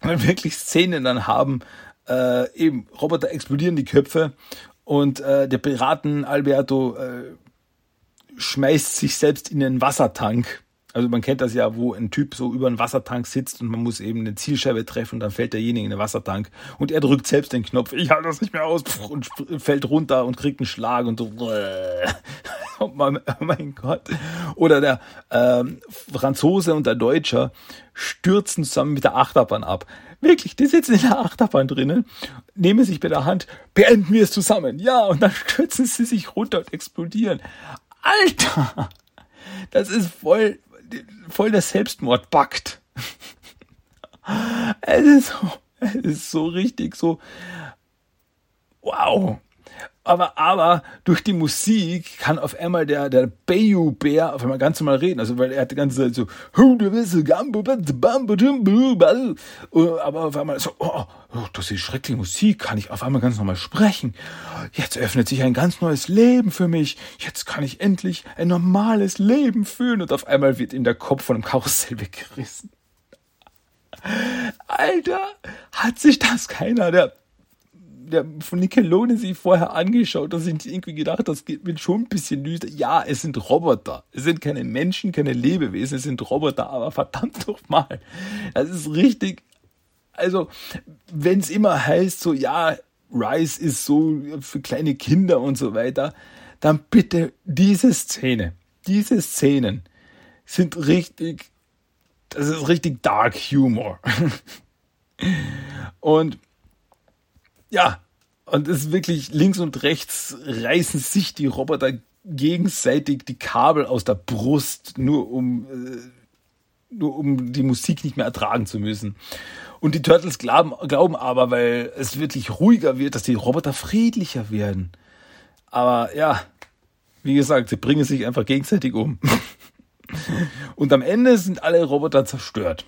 weil wirklich Szenen dann haben, äh, eben Roboter explodieren die Köpfe und äh, der Piraten Alberto äh, schmeißt sich selbst in den Wassertank. Also man kennt das ja, wo ein Typ so über einen Wassertank sitzt und man muss eben eine Zielscheibe treffen und dann fällt derjenige in den Wassertank und er drückt selbst den Knopf, ich halte das nicht mehr aus und fällt runter und kriegt einen Schlag und so. Oh mein Gott. Oder der ähm, Franzose und der Deutsche stürzen zusammen mit der Achterbahn ab. Wirklich, die sitzen in der Achterbahn drinnen, nehmen sich bei der Hand, beenden wir es zusammen. Ja, und dann stürzen sie sich runter und explodieren. Alter! Das ist voll, voll der Selbstmordpakt. Es ist so, es ist so richtig so, wow. Aber, aber durch die Musik kann auf einmal der, der Bayou Bär auf einmal ganz normal reden. Also, weil er hat die ganze Zeit so, aber auf einmal so, oh, oh, das ist schreckliche Musik, kann ich auf einmal ganz normal sprechen. Jetzt öffnet sich ein ganz neues Leben für mich. Jetzt kann ich endlich ein normales Leben führen. Und auf einmal wird ihm der Kopf von einem Karussell weggerissen. Alter, hat sich das keiner der der von Nickelodeon sich vorher angeschaut und sich irgendwie gedacht, das wird schon ein bisschen düster. Ja, es sind Roboter. Es sind keine Menschen, keine Lebewesen, es sind Roboter, aber verdammt doch mal. Das ist richtig. Also, wenn es immer heißt, so, ja, Rise ist so für kleine Kinder und so weiter, dann bitte diese Szene, diese Szenen sind richtig, das ist richtig Dark Humor. und ja, und es ist wirklich links und rechts reißen sich die Roboter gegenseitig die Kabel aus der Brust, nur um, äh, nur um die Musik nicht mehr ertragen zu müssen. Und die Turtles glauben, glauben aber, weil es wirklich ruhiger wird, dass die Roboter friedlicher werden. Aber ja, wie gesagt, sie bringen sich einfach gegenseitig um. Und am Ende sind alle Roboter zerstört.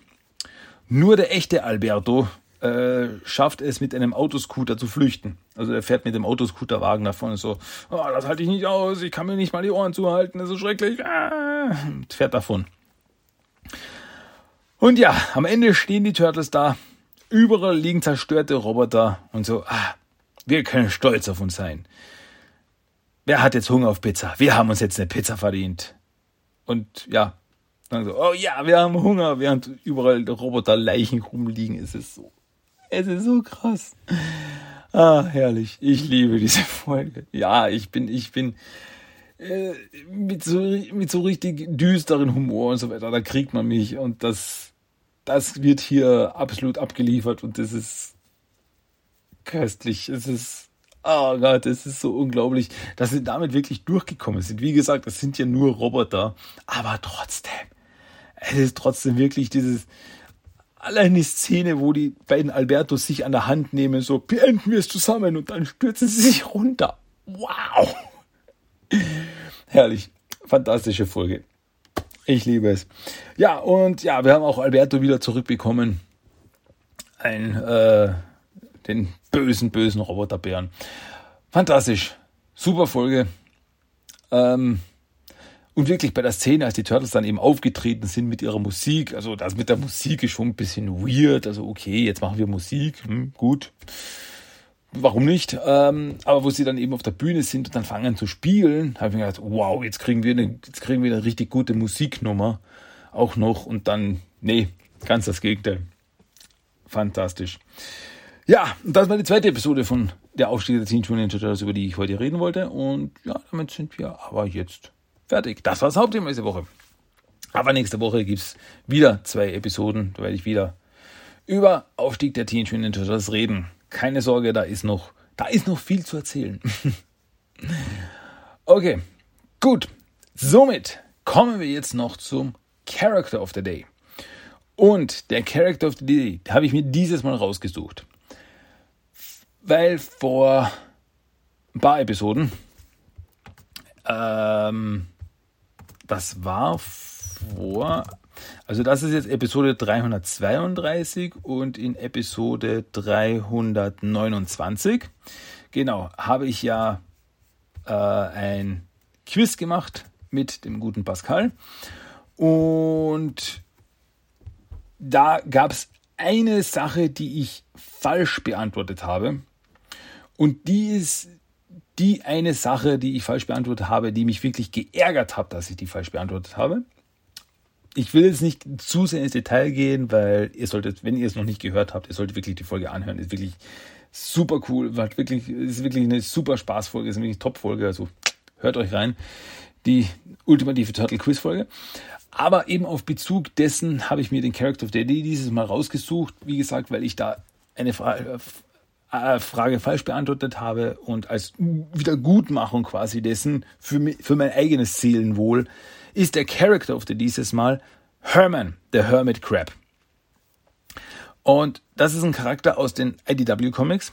Nur der echte Alberto äh, schafft es mit einem Autoscooter zu flüchten. Also er fährt mit dem Autoscooterwagen davon und so, oh, das halte ich nicht aus, ich kann mir nicht mal die Ohren zuhalten, das ist schrecklich. Ah, fährt davon. Und ja, am Ende stehen die Turtles da. Überall liegen zerstörte Roboter und so, ah, wir können stolz auf uns sein. Wer hat jetzt Hunger auf Pizza? Wir haben uns jetzt eine Pizza verdient. Und ja, dann so, oh ja, wir haben Hunger, während überall Roboterleichen rumliegen. Es ist so es ist so krass. Ah, herrlich. Ich liebe diese Folge. Ja, ich bin, ich bin äh, mit, so, mit so richtig düsteren Humor und so weiter. Da kriegt man mich und das, das wird hier absolut abgeliefert und das ist köstlich. Es ist, oh Gott, es ist so unglaublich, dass sie damit wirklich durchgekommen sind. Wie gesagt, das sind ja nur Roboter, aber trotzdem, es ist trotzdem wirklich dieses, allein die Szene, wo die beiden Albertos sich an der Hand nehmen, so beenden wir es zusammen und dann stürzen sie sich runter. Wow! Herrlich. Fantastische Folge. Ich liebe es. Ja, und ja, wir haben auch Alberto wieder zurückbekommen. Ein, äh, den bösen, bösen Roboterbären. Fantastisch. Super Folge. Ähm, und wirklich bei der Szene, als die Turtles dann eben aufgetreten sind mit ihrer Musik, also das mit der Musik ist schon ein bisschen weird. Also okay, jetzt machen wir Musik, hm, gut. Warum nicht? Ähm, aber wo sie dann eben auf der Bühne sind und dann fangen zu spielen, habe ich mir gedacht, wow, jetzt kriegen wir eine, jetzt kriegen wir eine richtig gute Musiknummer auch noch und dann, nee, ganz das Gegenteil. Fantastisch. Ja, das war die zweite Episode von der Aufstieg der Mutant Ninja Turtles, über die ich heute reden wollte. Und ja, damit sind wir aber jetzt Fertig. Das war das Hauptthema diese Woche. Aber nächste Woche gibt es wieder zwei Episoden. Da werde ich wieder über Aufstieg der Teenage Mutant Turtles reden. Keine Sorge, da ist noch, da ist noch viel zu erzählen. okay, gut. Somit kommen wir jetzt noch zum Character of the Day. Und der Character of the Day habe ich mir dieses Mal rausgesucht. Weil vor ein paar Episoden Ähm, das war vor, also das ist jetzt Episode 332 und in Episode 329, genau, habe ich ja äh, ein Quiz gemacht mit dem guten Pascal. Und da gab es eine Sache, die ich falsch beantwortet habe. Und die ist die eine Sache, die ich falsch beantwortet habe, die mich wirklich geärgert hat, dass ich die falsch beantwortet habe. Ich will jetzt nicht zu sehr ins Detail gehen, weil ihr solltet, wenn ihr es noch nicht gehört habt, ihr solltet wirklich die Folge anhören. Ist wirklich super cool, war wirklich, ist wirklich eine super Spaßfolge, ist eine wirklich Top-Folge. Also hört euch rein. Die ultimative Turtle Quiz Folge. Aber eben auf Bezug dessen habe ich mir den Character of the Day dieses Mal rausgesucht. Wie gesagt, weil ich da eine Frage, Frage falsch beantwortet habe und als Wiedergutmachung quasi dessen für, für mein eigenes Seelenwohl ist der Character of the dieses Mal Herman, der Hermit Crab. Und das ist ein Charakter aus den IDW Comics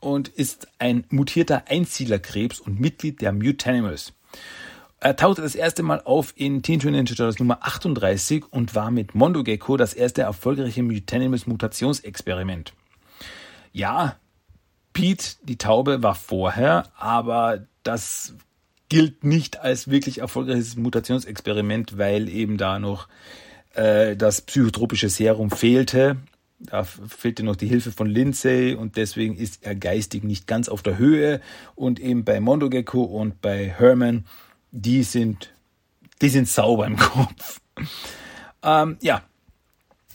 und ist ein mutierter Einzielerkrebs und Mitglied der Mutanimals. Er tauchte das erste Mal auf in Teen Teenage Ninja Turtles Nummer 38 und war mit Mondo Gecko das erste erfolgreiche Mutanimals Mutationsexperiment. Ja, Pete, die Taube, war vorher, aber das gilt nicht als wirklich erfolgreiches Mutationsexperiment, weil eben da noch äh, das psychotropische Serum fehlte. Da fehlte noch die Hilfe von Lindsay und deswegen ist er geistig nicht ganz auf der Höhe. Und eben bei Mondo Gecko und bei Herman die sind, die sind sauber im Kopf. Ähm, ja.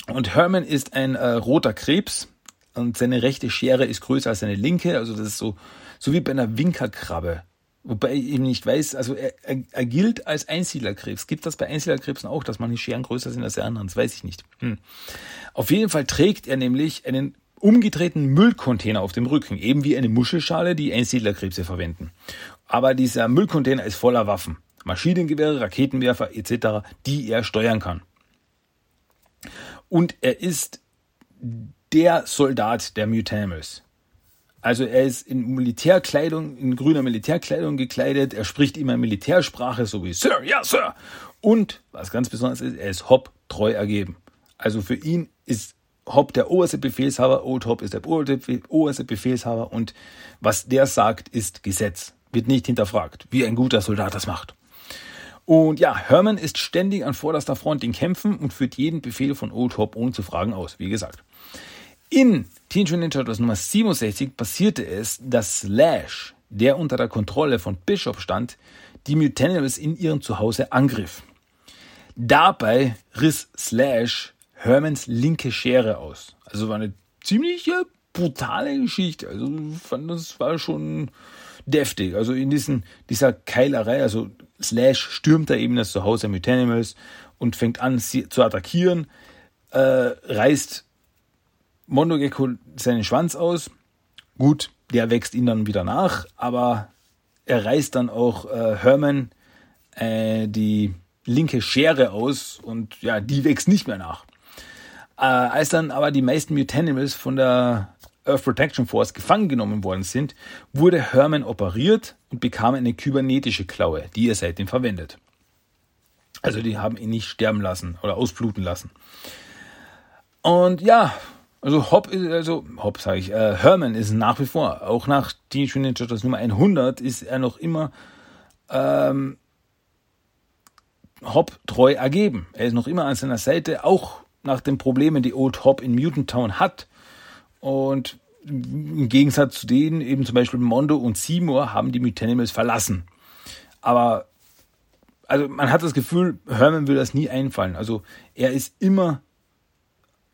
Und Herman ist ein äh, roter Krebs und seine rechte Schere ist größer als seine linke. Also das ist so, so wie bei einer Winkerkrabbe. Wobei ich eben nicht weiß, also er, er, er gilt als Einsiedlerkrebs. Gibt das bei Einsiedlerkrebsen auch, dass manche Scheren größer sind als die anderen? Das weiß ich nicht. Hm. Auf jeden Fall trägt er nämlich einen umgedrehten Müllcontainer auf dem Rücken, eben wie eine Muschelschale, die Einsiedlerkrebse verwenden. Aber dieser Müllcontainer ist voller Waffen, Maschinengewehre, Raketenwerfer etc., die er steuern kann. Und er ist der Soldat der Mutanimals. Also er ist in Militärkleidung, in grüner Militärkleidung gekleidet, er spricht immer Militärsprache, so wie Sir, ja, Sir. Und, was ganz besonders ist, er ist Hop treu ergeben. Also für ihn ist Hop der oberste Befehlshaber, Old Hop ist der oberste Befehlshaber und was der sagt, ist Gesetz wird nicht hinterfragt, wie ein guter Soldat das macht. Und ja, Herman ist ständig an vorderster Front in Kämpfen und führt jeden Befehl von Old Hop ohne zu fragen aus, wie gesagt. In Teen Teenage Ninja Turtles Nummer 67 passierte es, dass Slash, der unter der Kontrolle von Bishop stand, die Mutanimals in ihrem Zuhause angriff. Dabei riss Slash Hermans linke Schere aus. Also war eine ziemlich brutale Geschichte. Also fand das war schon deftig. Also in diesen, dieser Keilerei, also Slash stürmt da eben das Zuhause mit Animals und fängt an sie zu attackieren, äh, reißt Mondogecko seinen Schwanz aus. Gut, der wächst ihn dann wieder nach, aber er reißt dann auch äh, Herman äh, die linke Schere aus und ja, die wächst nicht mehr nach. Äh, als dann aber die meisten Mutanimals von der Earth Protection Force gefangen genommen worden sind, wurde Herman operiert und bekam eine kybernetische Klaue, die er seitdem verwendet. Also die haben ihn nicht sterben lassen oder ausbluten lassen. Und ja, also Hop also Hop sage ich, äh, Herman ist nach wie vor, auch nach Teenage Mutant Ninja Turtles Nummer 100 ist er noch immer ähm, Hop treu ergeben. Er ist noch immer an seiner Seite, auch nach den Problemen, die Old Hop in Mutant Town hat. Und im Gegensatz zu denen, eben zum Beispiel Mondo und Seymour, haben die Mutanimals verlassen. Aber also man hat das Gefühl, Herman will das nie einfallen. Also er ist immer,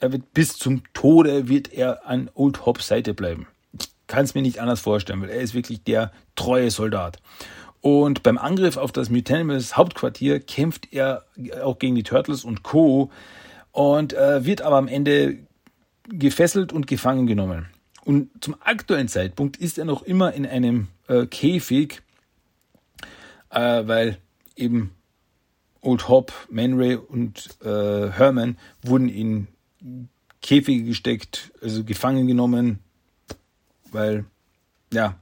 er wird bis zum Tode wird er an Old Hobbs Seite bleiben. Ich kann es mir nicht anders vorstellen, weil er ist wirklich der treue Soldat. Und beim Angriff auf das Mutanimals Hauptquartier kämpft er auch gegen die Turtles und Co. und äh, wird aber am Ende gefesselt und gefangen genommen. Und zum aktuellen Zeitpunkt ist er noch immer in einem äh, Käfig, äh, weil eben Old Hop, Man Ray und äh, Herman wurden in Käfige gesteckt, also gefangen genommen, weil ja,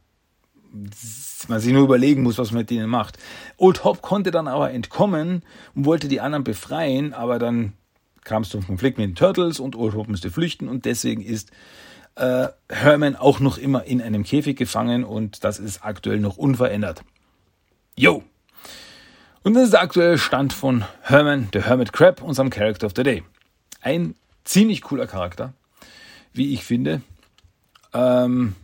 man sich nur überlegen muss, was man mit denen macht. Old Hop konnte dann aber entkommen und wollte die anderen befreien, aber dann kam es zum Konflikt mit den Turtles und Old Hop musste flüchten und deswegen ist äh, Herman auch noch immer in einem Käfig gefangen und das ist aktuell noch unverändert. Yo! Und das ist der aktuelle Stand von Herman, der Hermit Crab, unserem Character of the Day. Ein ziemlich cooler Charakter, wie ich finde. Ähm,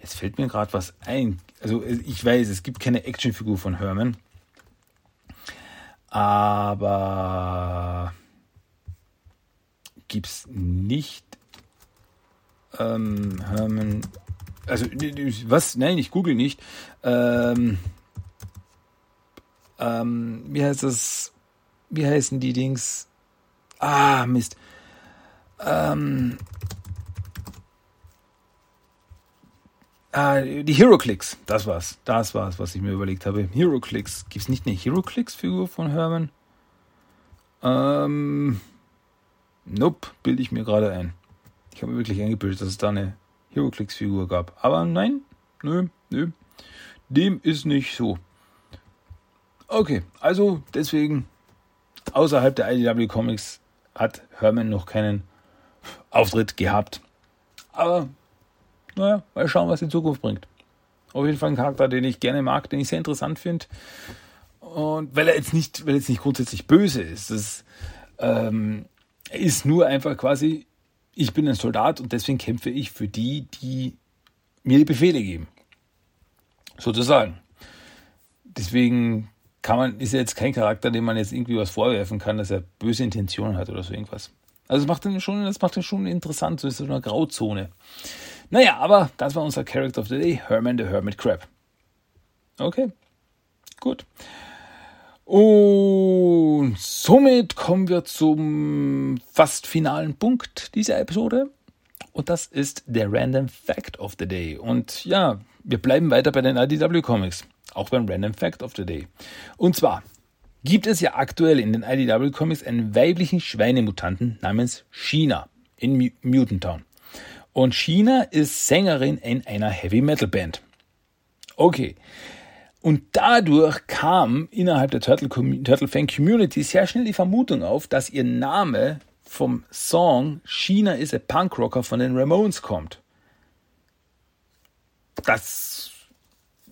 jetzt fällt mir gerade was ein. Also ich weiß, es gibt keine Actionfigur von Herman. Aber gibt es nicht ähm, Herman. Also was? Nein, ich google nicht. Ähm, ähm, wie heißt das? Wie heißen die Dings? Ah, Mist. Ähm, ah, die Heroclix, das war's. Das war's, was ich mir überlegt habe. Heroclix. Gibt es nicht eine Heroclix-Figur von Herman? Ähm, nope, bilde ich mir gerade ein. Ich habe mir wirklich eingebildet, dass es da eine Heroclix-Figur gab. Aber nein, nö, nö. Dem ist nicht so. Okay, also deswegen außerhalb der IDW Comics hat Herman noch keinen Auftritt gehabt. Aber naja, mal schauen, was die Zukunft bringt. Auf jeden Fall ein Charakter, den ich gerne mag, den ich sehr interessant finde. Und weil er jetzt nicht, weil er jetzt nicht grundsätzlich böse ist. Das ähm, ist nur einfach quasi, ich bin ein Soldat und deswegen kämpfe ich für die, die mir die Befehle geben. Sozusagen. Deswegen kann man, ist er jetzt kein Charakter, dem man jetzt irgendwie was vorwerfen kann, dass er böse Intentionen hat oder so irgendwas. Also das macht ihn schon, das macht ihn schon interessant, so ist so eine Grauzone. Naja, aber das war unser Character of the Day, Herman the Hermit Crab. Okay, gut. Und somit kommen wir zum fast finalen Punkt dieser Episode. Und das ist der Random Fact of the Day. Und ja, wir bleiben weiter bei den IDW Comics. Auch beim Random Fact of the Day. Und zwar gibt es ja aktuell in den IDW Comics einen weiblichen Schweinemutanten namens China in Mutant Town. Und China ist Sängerin in einer Heavy Metal Band. Okay. Und dadurch kam innerhalb der Turtle, Turtle Fan Community sehr schnell die Vermutung auf, dass ihr Name vom Song China is a Punk Rocker von den Ramones kommt. Das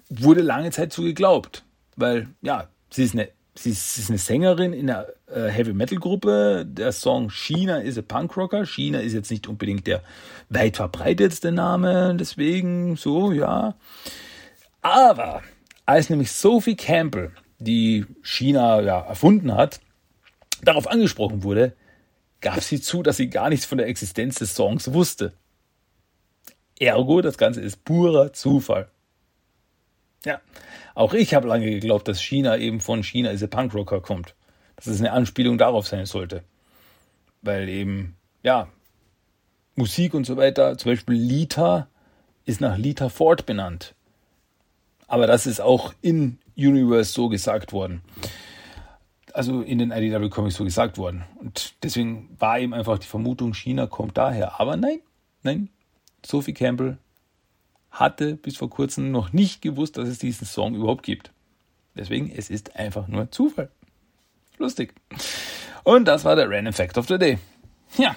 wurde lange Zeit so geglaubt, weil ja, sie ist eine, sie ist, sie ist eine Sängerin in einer äh, Heavy Metal Gruppe. Der Song China is a Punk Rocker. China ist jetzt nicht unbedingt der weit verbreitetste Name, deswegen so, ja. Aber als nämlich Sophie Campbell, die China ja erfunden hat, darauf angesprochen wurde, gab sie zu, dass sie gar nichts von der Existenz des Songs wusste. Ergo, das Ganze ist purer Zufall. Ja, auch ich habe lange geglaubt, dass China eben von China ist a Punkrocker kommt. Dass es eine Anspielung darauf sein sollte. Weil eben, ja, Musik und so weiter, zum Beispiel Lita ist nach Lita Ford benannt. Aber das ist auch in Universe so gesagt worden. Also in den IDW Comics so gesagt worden. Und deswegen war eben einfach die Vermutung, China kommt daher. Aber nein, nein, Sophie Campbell hatte bis vor kurzem noch nicht gewusst, dass es diesen Song überhaupt gibt. Deswegen, es ist einfach nur Zufall. Lustig. Und das war der Random Fact of the Day. Ja,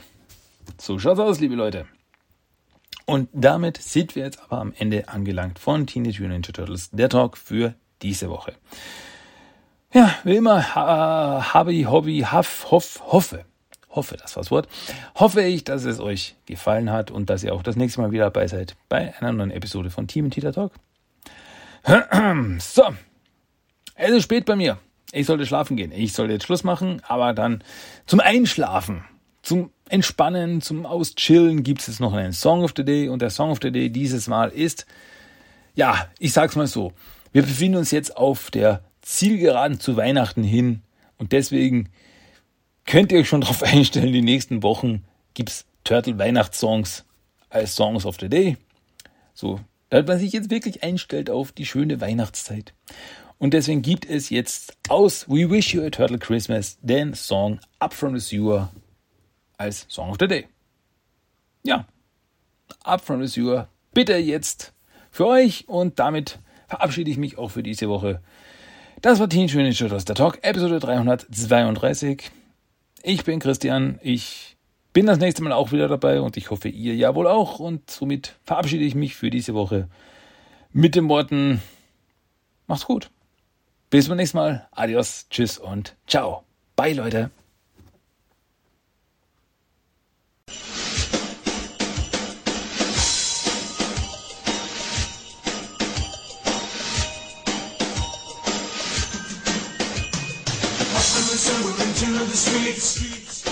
so schaut's aus, liebe Leute. Und damit sind wir jetzt aber am Ende angelangt von Teenage Mutant Ninja Turtles, der Talk für diese Woche. Ja, wie immer, habe ich Hobby, haf, hoff, hoffe, hoffe, das war das Wort, hoffe ich, dass es euch gefallen hat und dass ihr auch das nächste Mal wieder dabei seid bei einer neuen Episode von Team Tita Talk. So, es ist spät bei mir. Ich sollte schlafen gehen. Ich sollte jetzt Schluss machen, aber dann zum Einschlafen, zum Entspannen, zum Auschillen gibt es jetzt noch einen Song of the Day und der Song of the Day dieses Mal ist, ja, ich sag's mal so, wir befinden uns jetzt auf der Zielgeraden zu Weihnachten hin und deswegen könnt ihr euch schon darauf einstellen, die nächsten Wochen gibt es Turtle Weihnachtssongs als Songs of the Day. So, damit man sich jetzt wirklich einstellt auf die schöne Weihnachtszeit. Und deswegen gibt es jetzt aus We Wish You a Turtle Christmas den Song Up from the Sewer als Song of the Day. Ja, Up from the Sewer. Bitte jetzt für euch und damit verabschiede ich mich auch für diese Woche. Das war Teenage Mutant Ninja Turtles, der Talk, Episode 332. Ich bin Christian, ich bin das nächste Mal auch wieder dabei und ich hoffe, ihr ja wohl auch. Und somit verabschiede ich mich für diese Woche mit den Worten, macht's gut. Bis zum nächsten Mal. Adios, tschüss und ciao. Bye, Leute. The streets.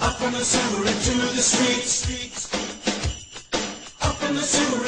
Up in the sewer into the streets. Up in the sewer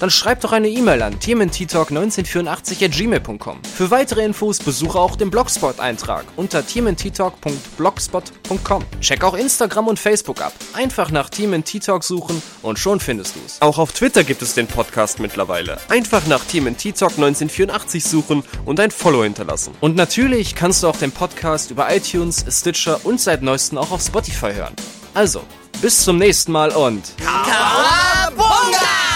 Dann schreib doch eine E-Mail an tmnttalk1984@gmail.com. Für weitere Infos besuche auch den Blogspot-Eintrag unter tmnttalk.blogspot.com. Check auch Instagram und Facebook ab. Einfach nach TMNT Talk suchen und schon findest du's. Auch auf Twitter gibt es den Podcast mittlerweile. Einfach nach TMNT Talk 1984 suchen und ein Follow hinterlassen. Und natürlich kannst du auch den Podcast über iTunes, Stitcher und seit neuestem auch auf Spotify hören. Also, bis zum nächsten Mal und Kawaii!